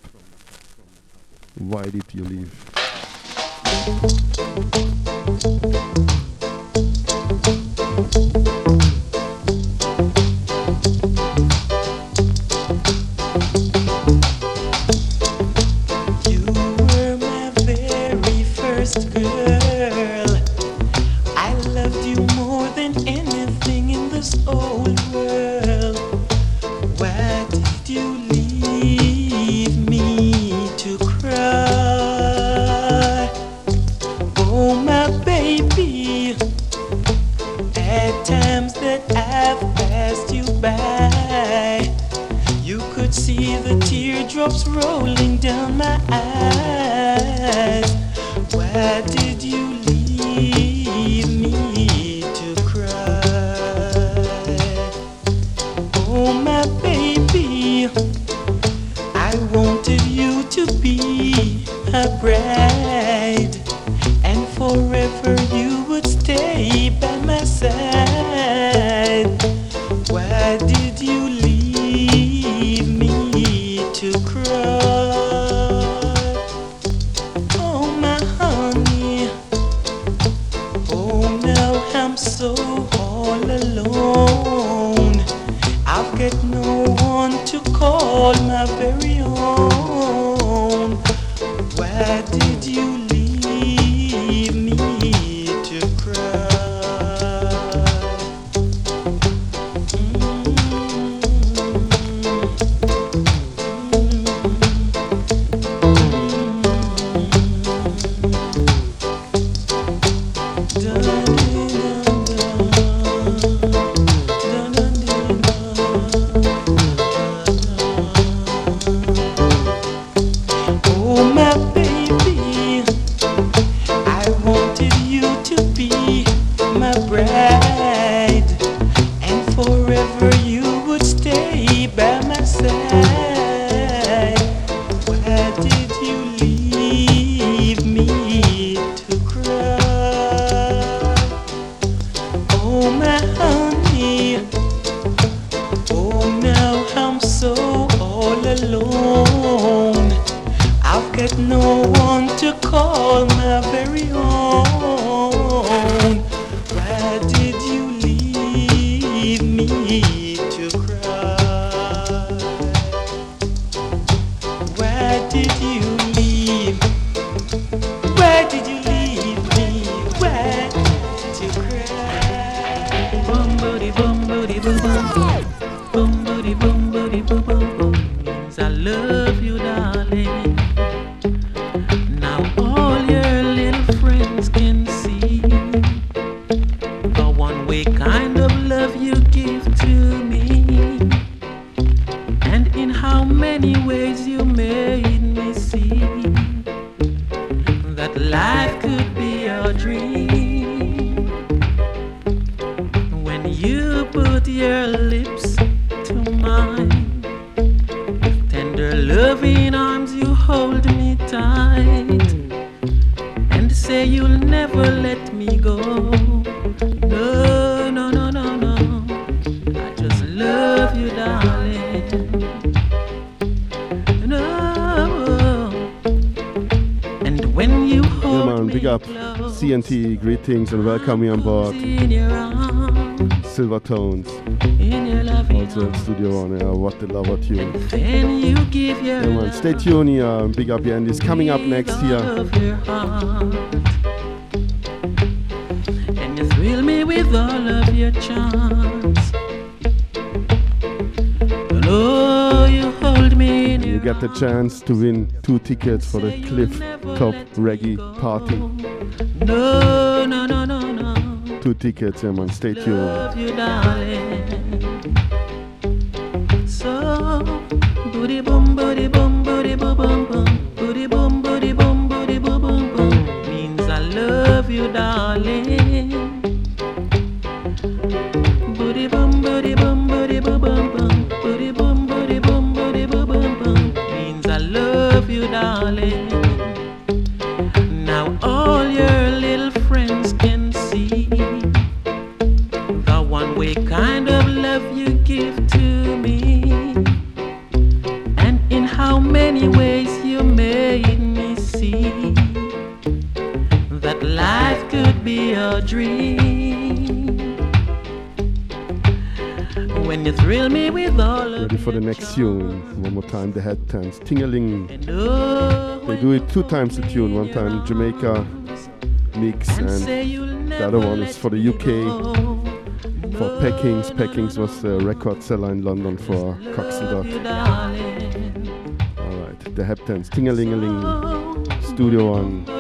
Speaker 4: Why did you leave? Greetings and welcome me on board. Silver Tones. Also in Studio One here. what the love tune.
Speaker 1: You
Speaker 4: yeah, man, stay tuned here. Big up your Andy's coming up next here.
Speaker 1: And you thrill me with all of your charms. Oh, you
Speaker 4: get the chance to win two tickets for the Cliff Top Reggae Party.
Speaker 1: No, no, no, no, no.
Speaker 4: Two tickets, yeah, man. Stay tuned.
Speaker 1: Thrill me with all
Speaker 4: Ready for the next tune. One more time, the Heptones
Speaker 1: tingling.
Speaker 4: They do it two times a tune. One time Jamaica mix, and the other one is for the UK. For Peckings, Peckings was a record seller in London for Coxsone
Speaker 1: All
Speaker 4: right, the head turns Studio One.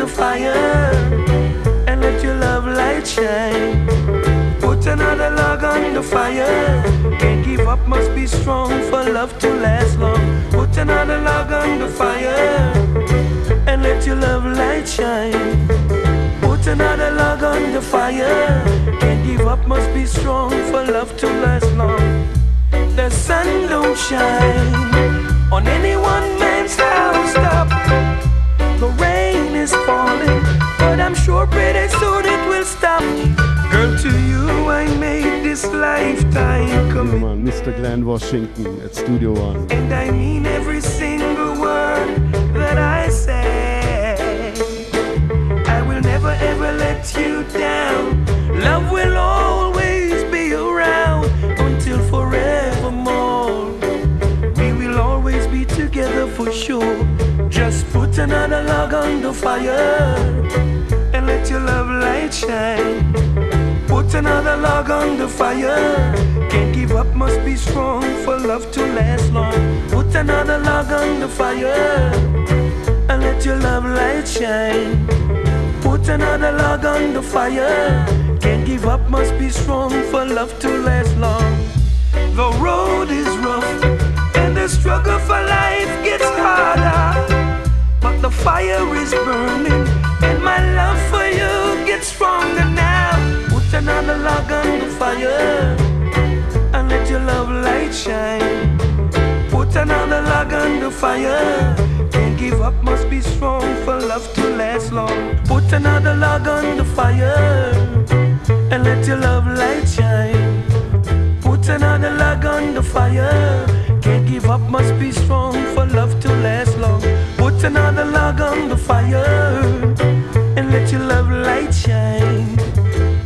Speaker 2: The fire and let your love light shine. Put another log on the fire. Can't give up, must be strong for love to last long. Put another log on the fire and let your love light shine. Put another log on the fire. Can't give up, must be strong for love to last long. The sun don't shine on any one man's house. But I'm sure pretty soon it will stop. Girl, to you I made this lifetime commit.
Speaker 7: Mann, Mr. Glen Washington at Studio One.
Speaker 2: And I mean every single word that I say. I will never ever let you down. Love will always be around until forevermore. We will always be together for sure. Just put another log on the fire and let your love light shine. Put another log on the fire. Can't give up, must be strong for love to last long. Put another log on the fire and let your love light shine. Put another log on the fire. Can't give up, must be strong for love to last long. The road is rough and the struggle for life gets harder. But the fire is burning and my love for you gets stronger now. Put another log on the fire and let your love light shine. Put another log on the fire. Can't give up, must be strong for love to last long. Put another log on the fire and let your love light shine. Put another log on the fire. Can't give up, must be strong for love to last long. Put another log on the fire and let your love light shine.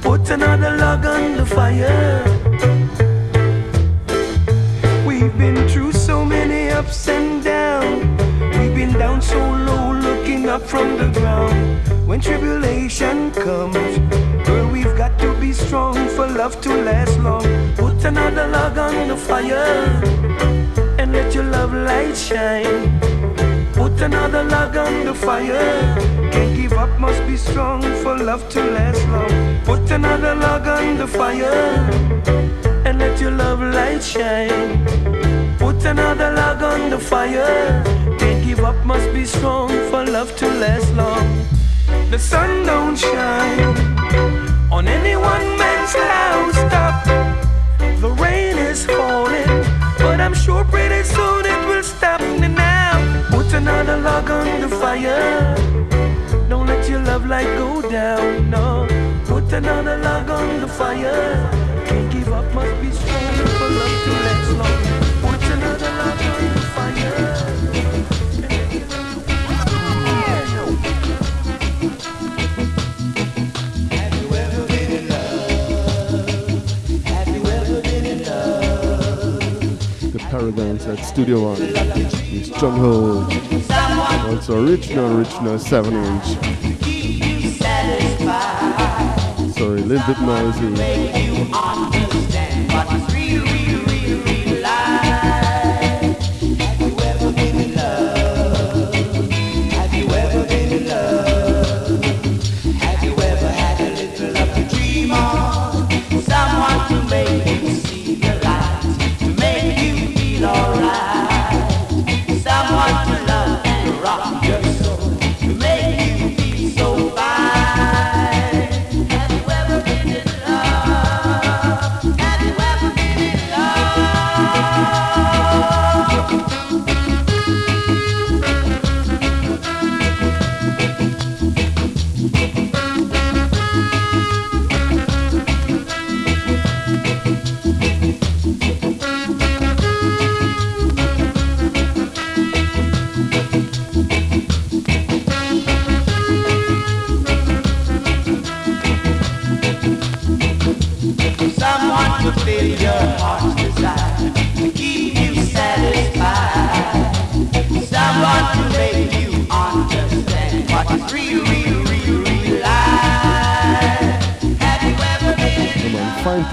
Speaker 2: Put another log on the fire. We've been through so many ups and downs. We've been down so low, looking up from the ground. When tribulation comes, girl, we've got to be strong for love to last long. Put another log on the fire and let your love light shine. Put another log on the fire. Can't give up, must be strong for love to last long. Put another log on the fire and let your love light shine. Put another log on the fire. Can't give up, must be strong for love to last long. The sun don't shine on any one man's house. The rain is falling, but I'm sure pretty soon Put another log on the fire. Don't let your love light go down, no. Put another log on the fire. Can't give up, must be strong for love to last long.
Speaker 7: Paradise at Studio One. It's John Holt. Also original, original 7 inch. Sorry, a little bit noisy.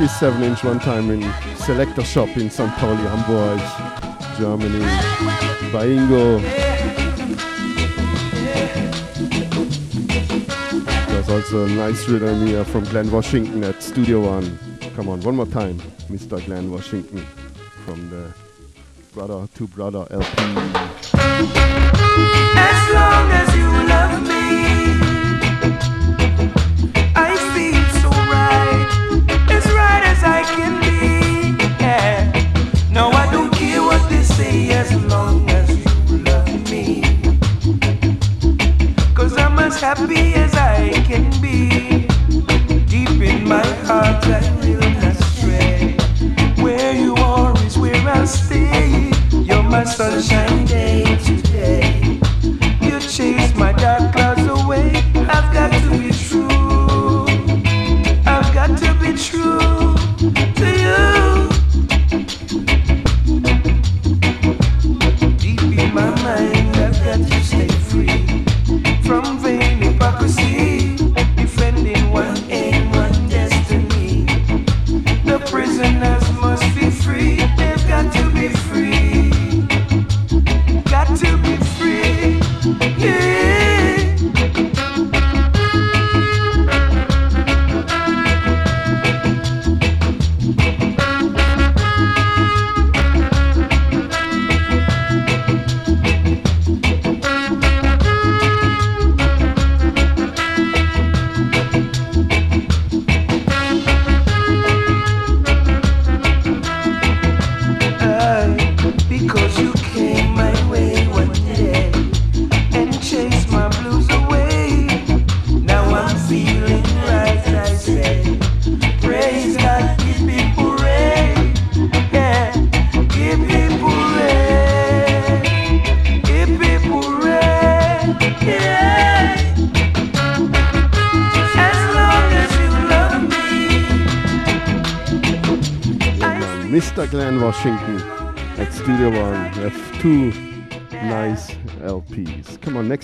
Speaker 4: 7 inch one time in Selector Shop in St. Pauli, Hamburg, Germany, by There's also a nice rhythm here from Glen Washington at Studio One. Come on, one more time, Mr. Glen Washington from the Brother to Brother LP.
Speaker 2: As long as you love me. sunshine.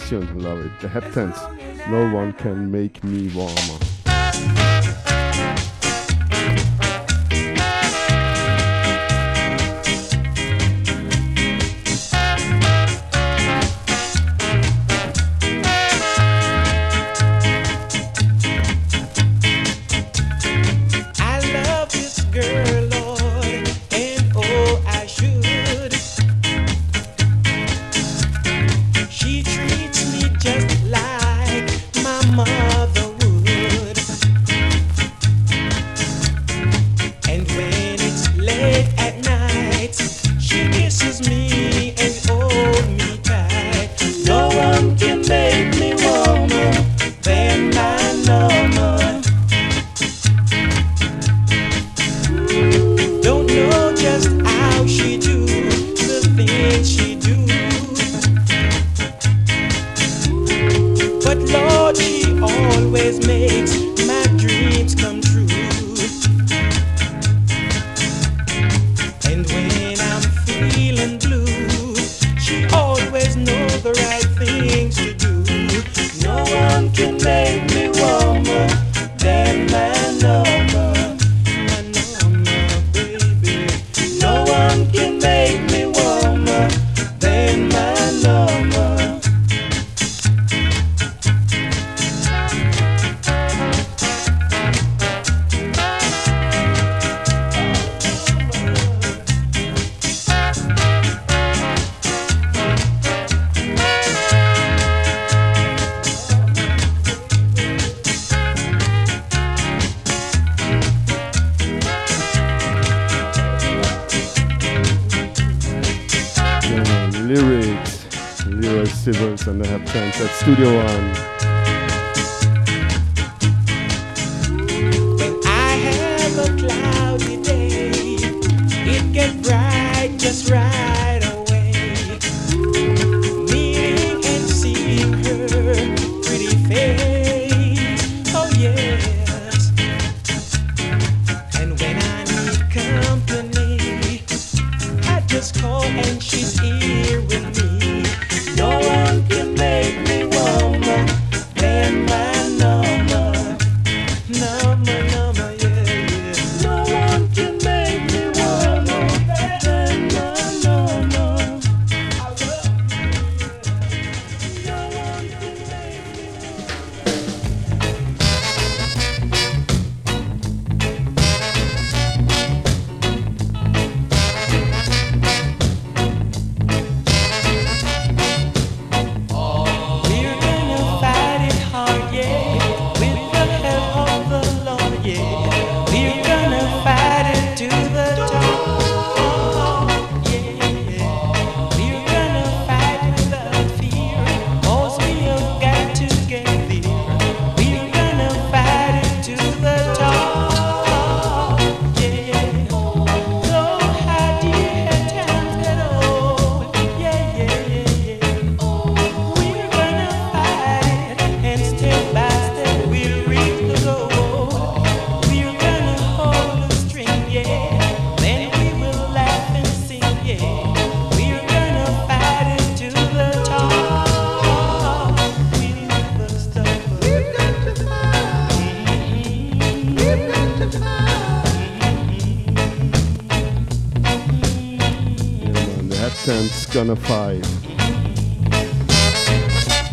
Speaker 2: passion, love
Speaker 4: it. The headphones. No one can make me warmer.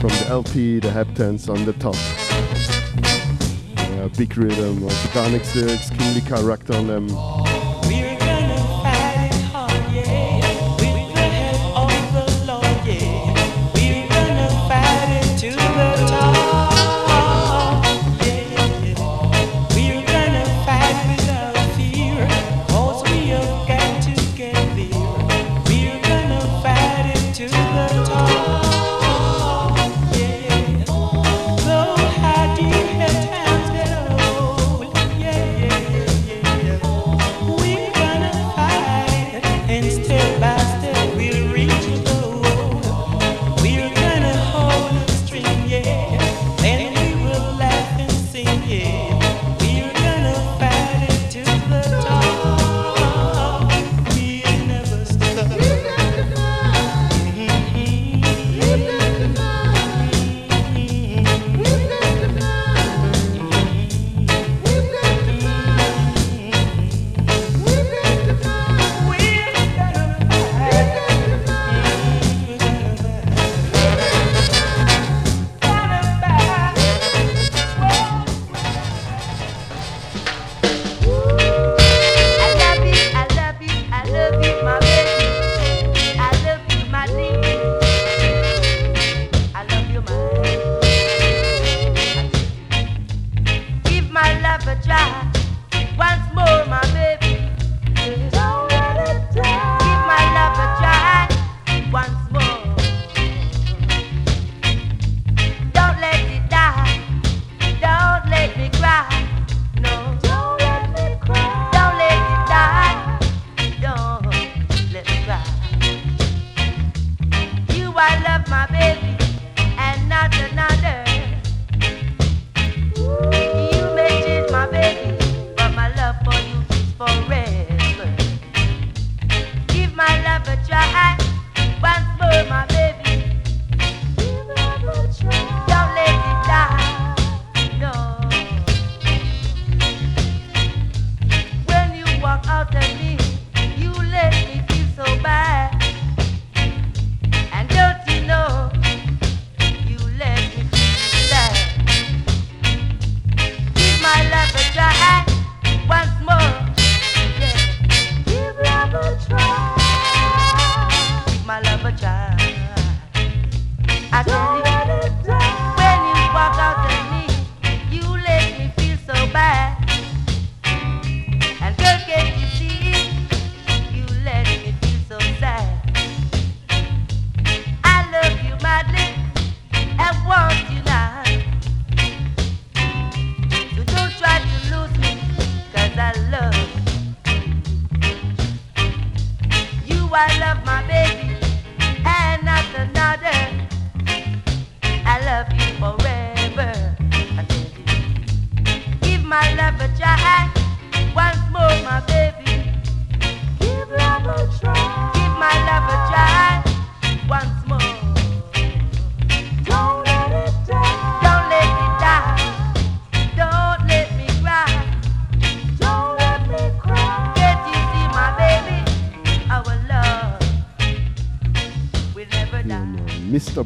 Speaker 7: From the LP, the Heptones on the top. Yeah, big rhythm, organic lyrics, kingly character on them.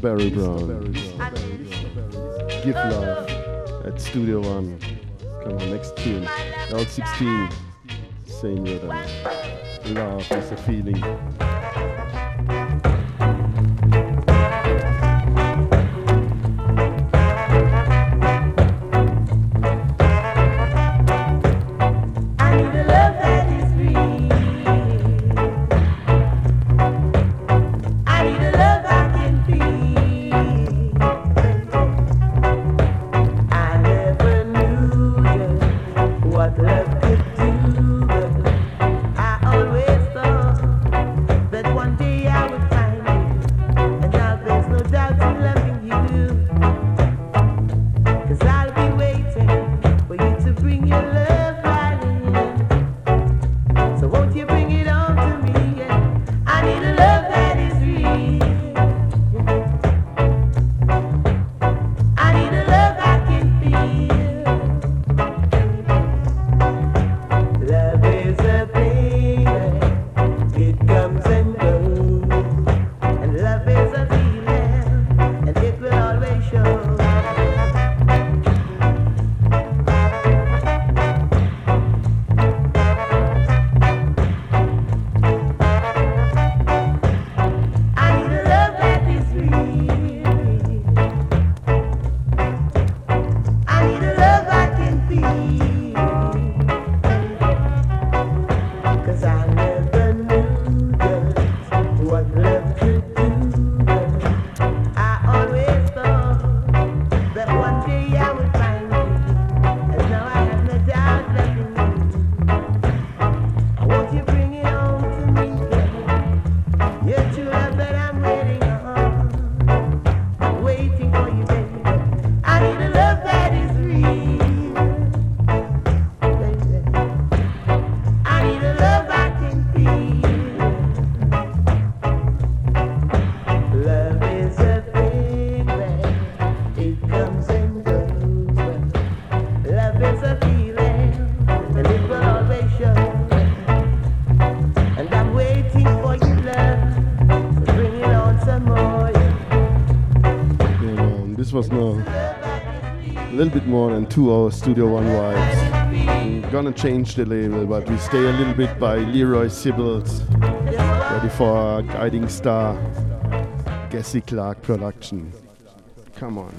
Speaker 7: Barry Brown. Give love at Studio One. Come on, next tune. L16. Same rhythm. Love is a feeling.
Speaker 4: was a little bit more than two hours, Studio One vibes. We're gonna change the label, but we stay a little bit by Leroy Sibbles. Ready for Guiding Star, Gussie Clarke production. Come on.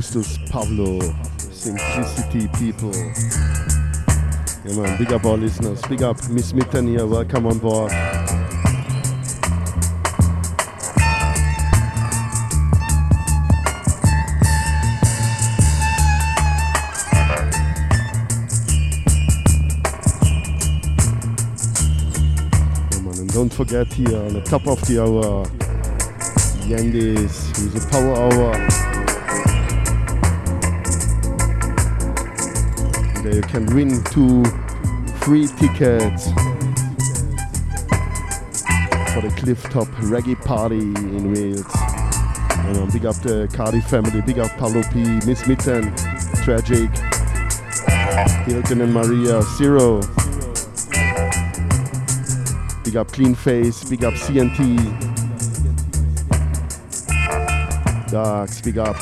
Speaker 1: Augustus Pablo, Simplicity People. Yeah man, big up all listeners, big up Miss Mitten here, welcome on board. Don't forget here on the top of the hour, Yandis, who's a power hour. You can win two free tickets for the Clifftop Reggae Party in Wales. You um, know, big up the Cardiff family, big up Pablo P, Miss Mitten, Tragic, Hilton and Maria, Zero. Big up Clean Face, big up CNT. Darks, big up.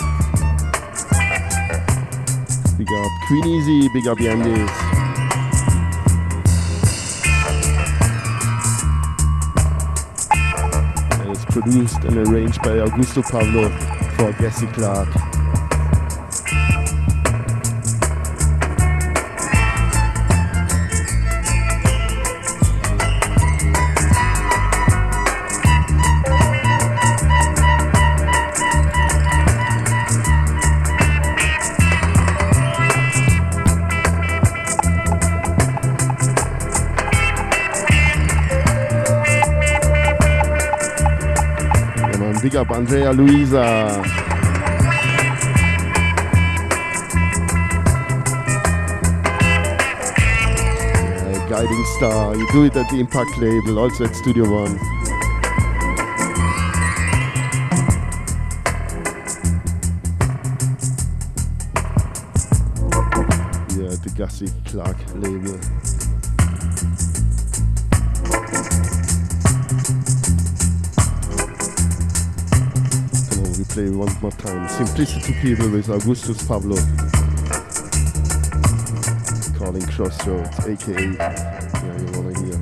Speaker 1: Big up Queen Easy, big up Yandis. Produced and arranged by Augustus Pablo for Gussie Clarke. Up Andrea Luisa. Yeah, guiding star. You do it at the Impact label, also at Studio One. Yeah, the Gussie Clark label. Play one more time. Simplicity People with Augustus Pablo. Calling Crossroads, aka. Yeah, you wanna hear.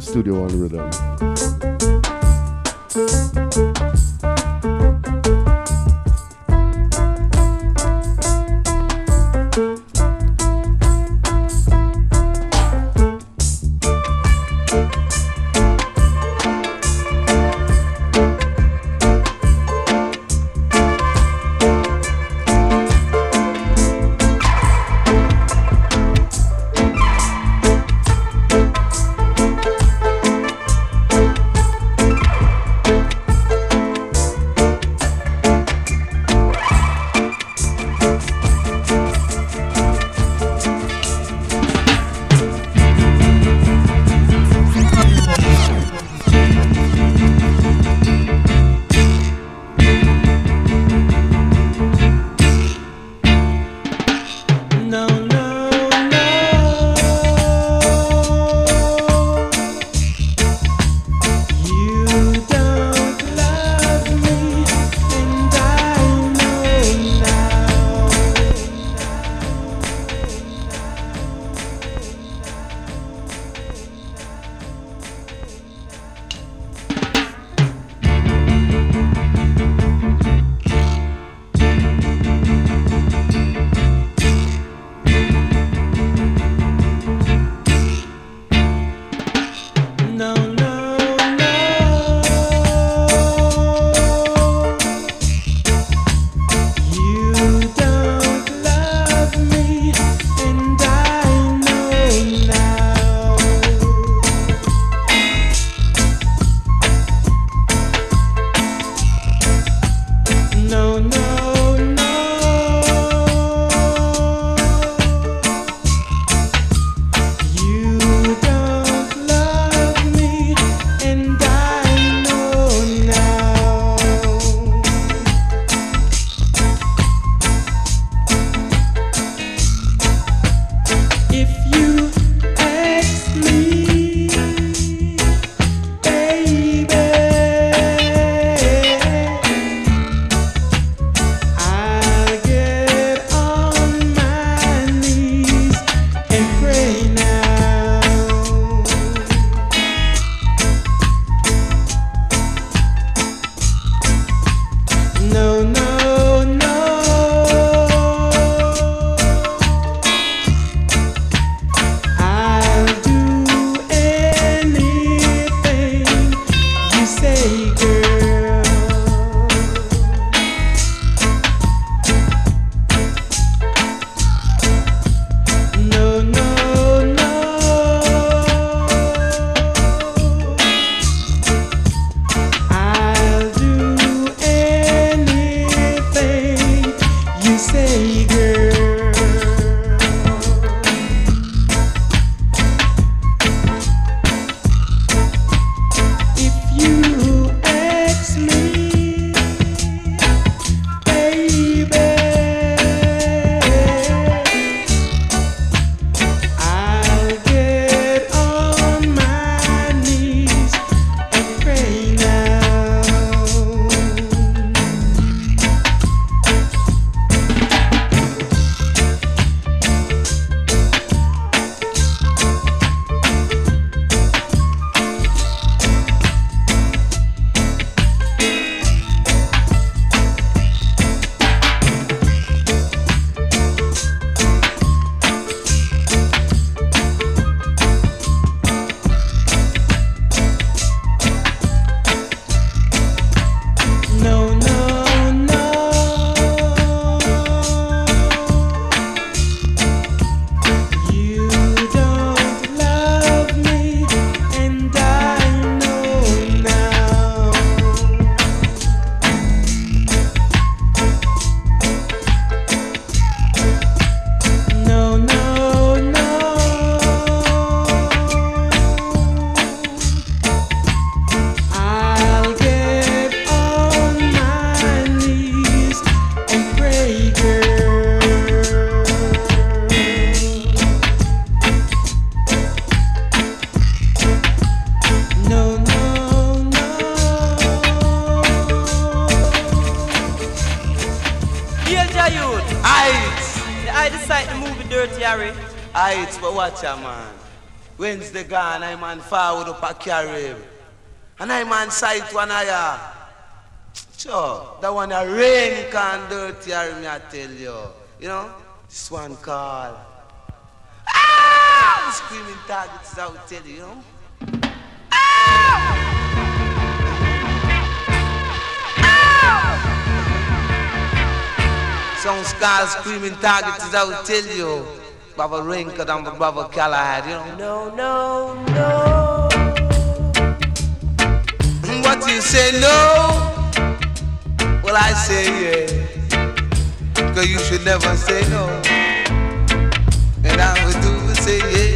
Speaker 4: Studio One rhythm.
Speaker 12: man
Speaker 13: forward up a carry. And I man sight one eye. Sure, that one a rain can dirty her, me I tell you. You know, this one call. Ah! Screaming targets I will tell you, you know. Ah! Some scars screaming targets I will tell you. Baba Rinka down the Baba Callahad, you know.
Speaker 8: No, no, no.
Speaker 13: you say no, well, I say yeah. Cause you should never say no. And I would do say yeah.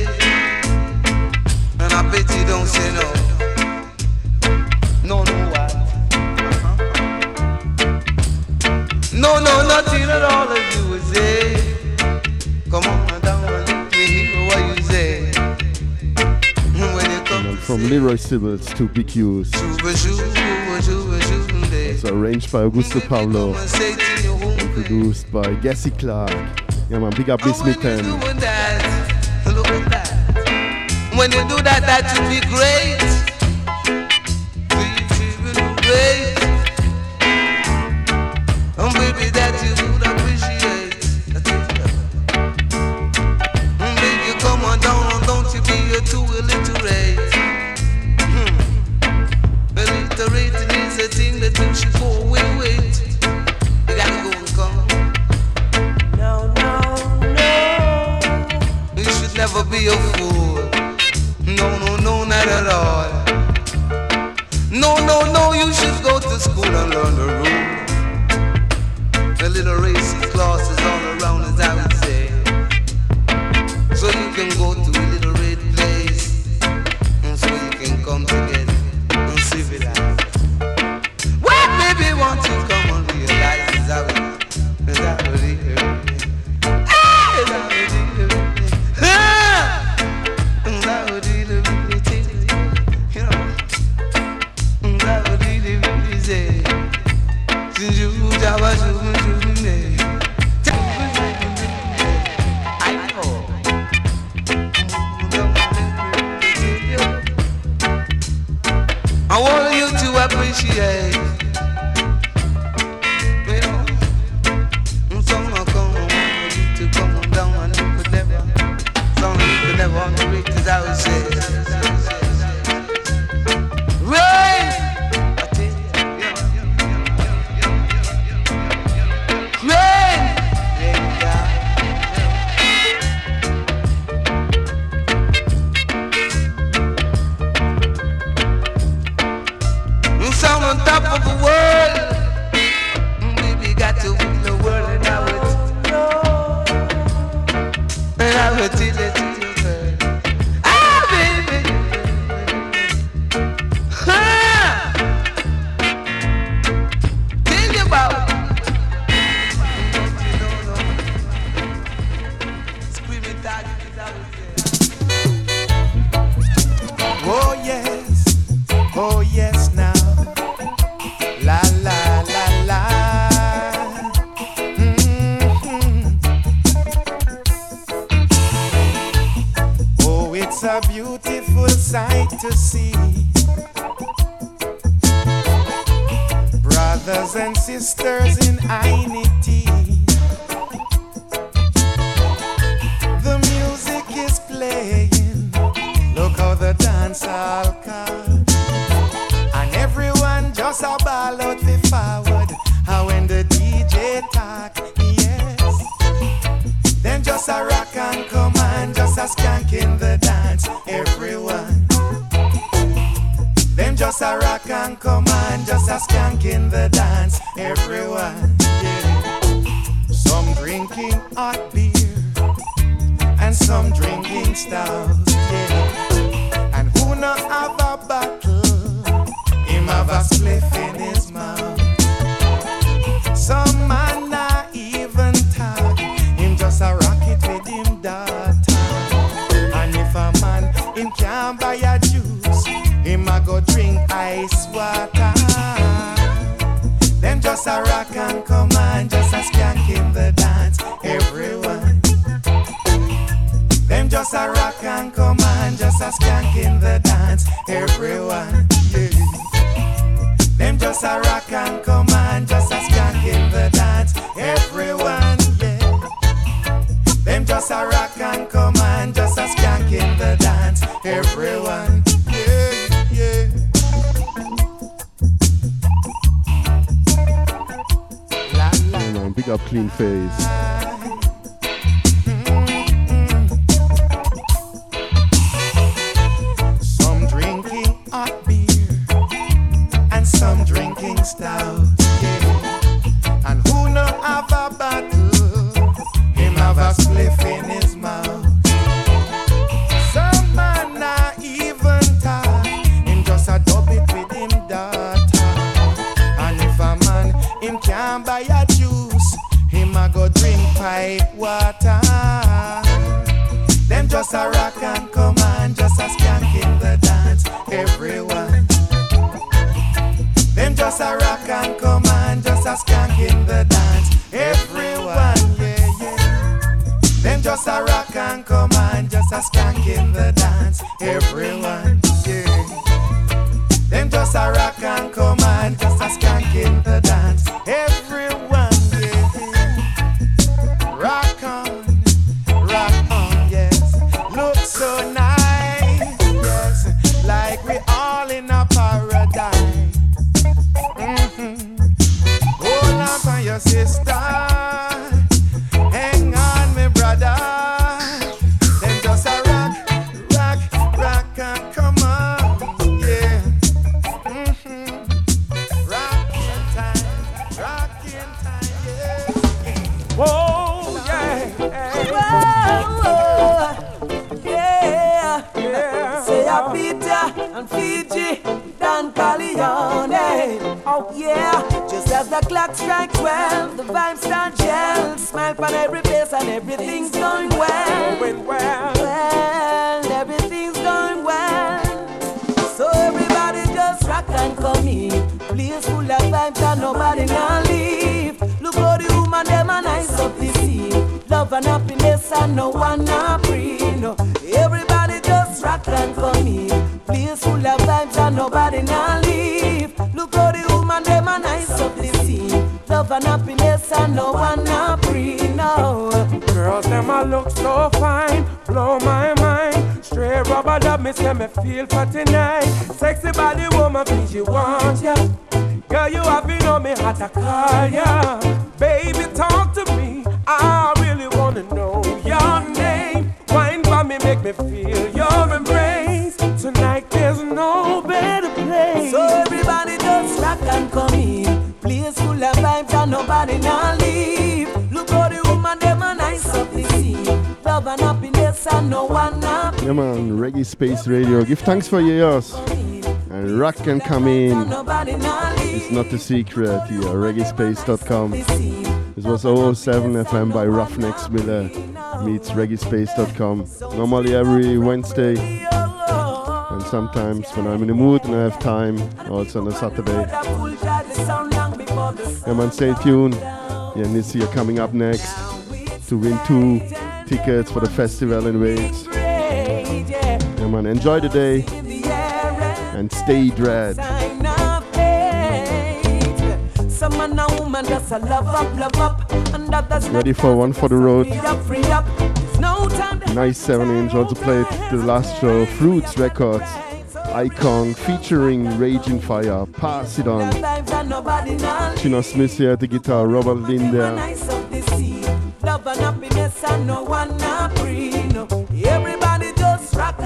Speaker 1: Leroy Sibbles, to BQs. It's arranged by Augustus Pablo and produced by Gussie Clarke. Yeah man, big up this mitten.
Speaker 13: When you do that, that, be great.
Speaker 1: Give thanks for yours. And rock can come in. It's not a secret here. ReggaeSpace.com. This was 007 FM by Ruffneck Smille meets ReggaeSpace.com. Normally every Wednesday. And sometimes when I'm in the mood and I have time, also on a Saturday. Yeah, on stay tuned. Yeah, Nissi are coming up next to win two tickets for the festival in Wales. Yeah, man, enjoy the day and stay dread. Ready for one for the road. Nice 7 inch on the plate. The last show, Fruits Records. Icon featuring Raging Fire. Pass it on. Chinna Smith here at the guitar, Robert Lin there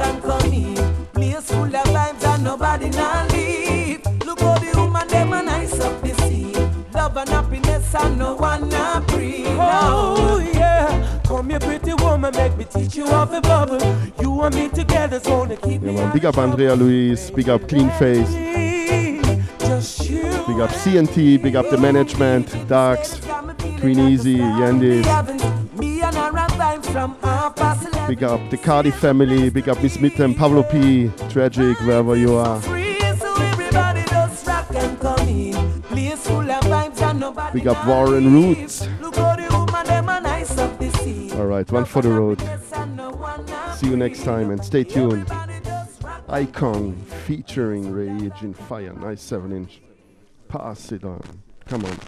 Speaker 8: and funny. Place full of vibes and nobody now leave. Look how the woman them and ice up the sea. Love and happiness and no one now breathe.
Speaker 14: Oh
Speaker 8: now.
Speaker 14: yeah, come here pretty woman, make me teach you off a bubble. You and me together's gonna keep
Speaker 1: yeah,
Speaker 14: me.
Speaker 1: Man, big up Andrea Luis, big up Clean Face. Big up CNT, big up the management, Dax, Queen Easy, Yandis. Big up the Cardiff family, big up Miss Mitten, Pablo P, Tragic, wherever you are. Big up Warren Roots. Alright, one for the road.
Speaker 15: See you next time and stay tuned. Icon featuring Rage in Fire, nice 7 inch. Pass it on. Come on.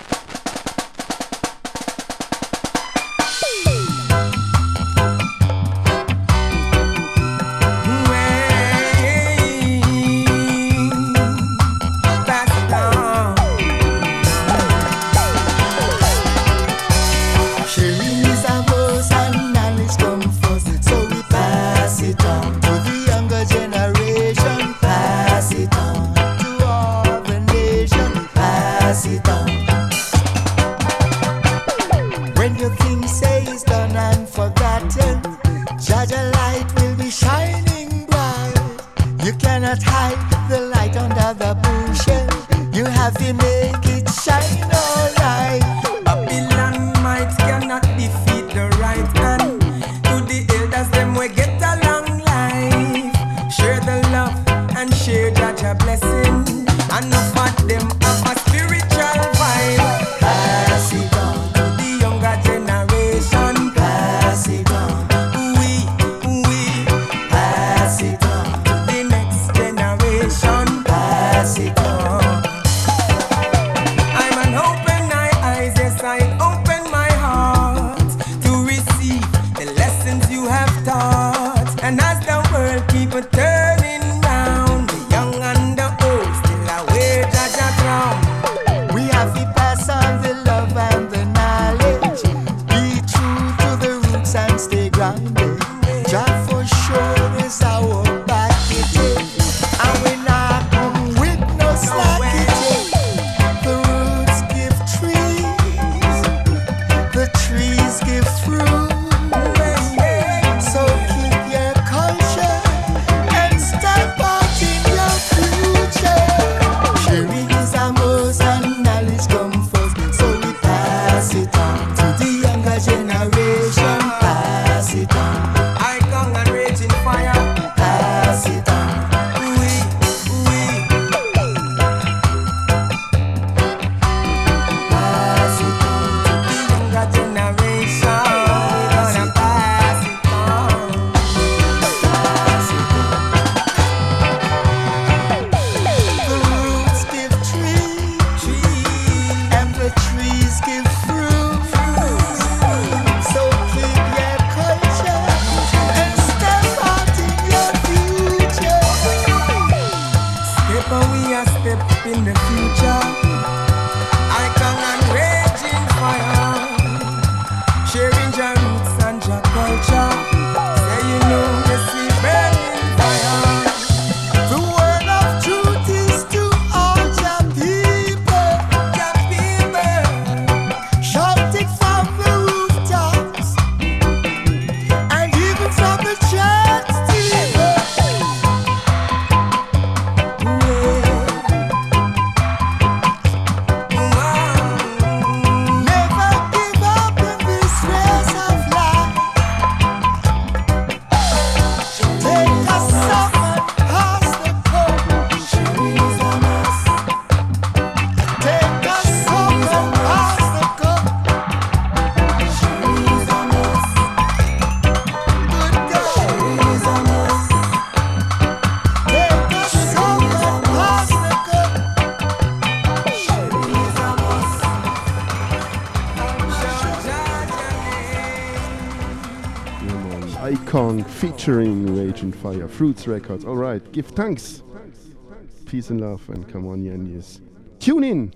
Speaker 15: featuring Rage Fire, Fruits Records. All right, give thanks. Peace and love, and come on, Yannis. Tune in.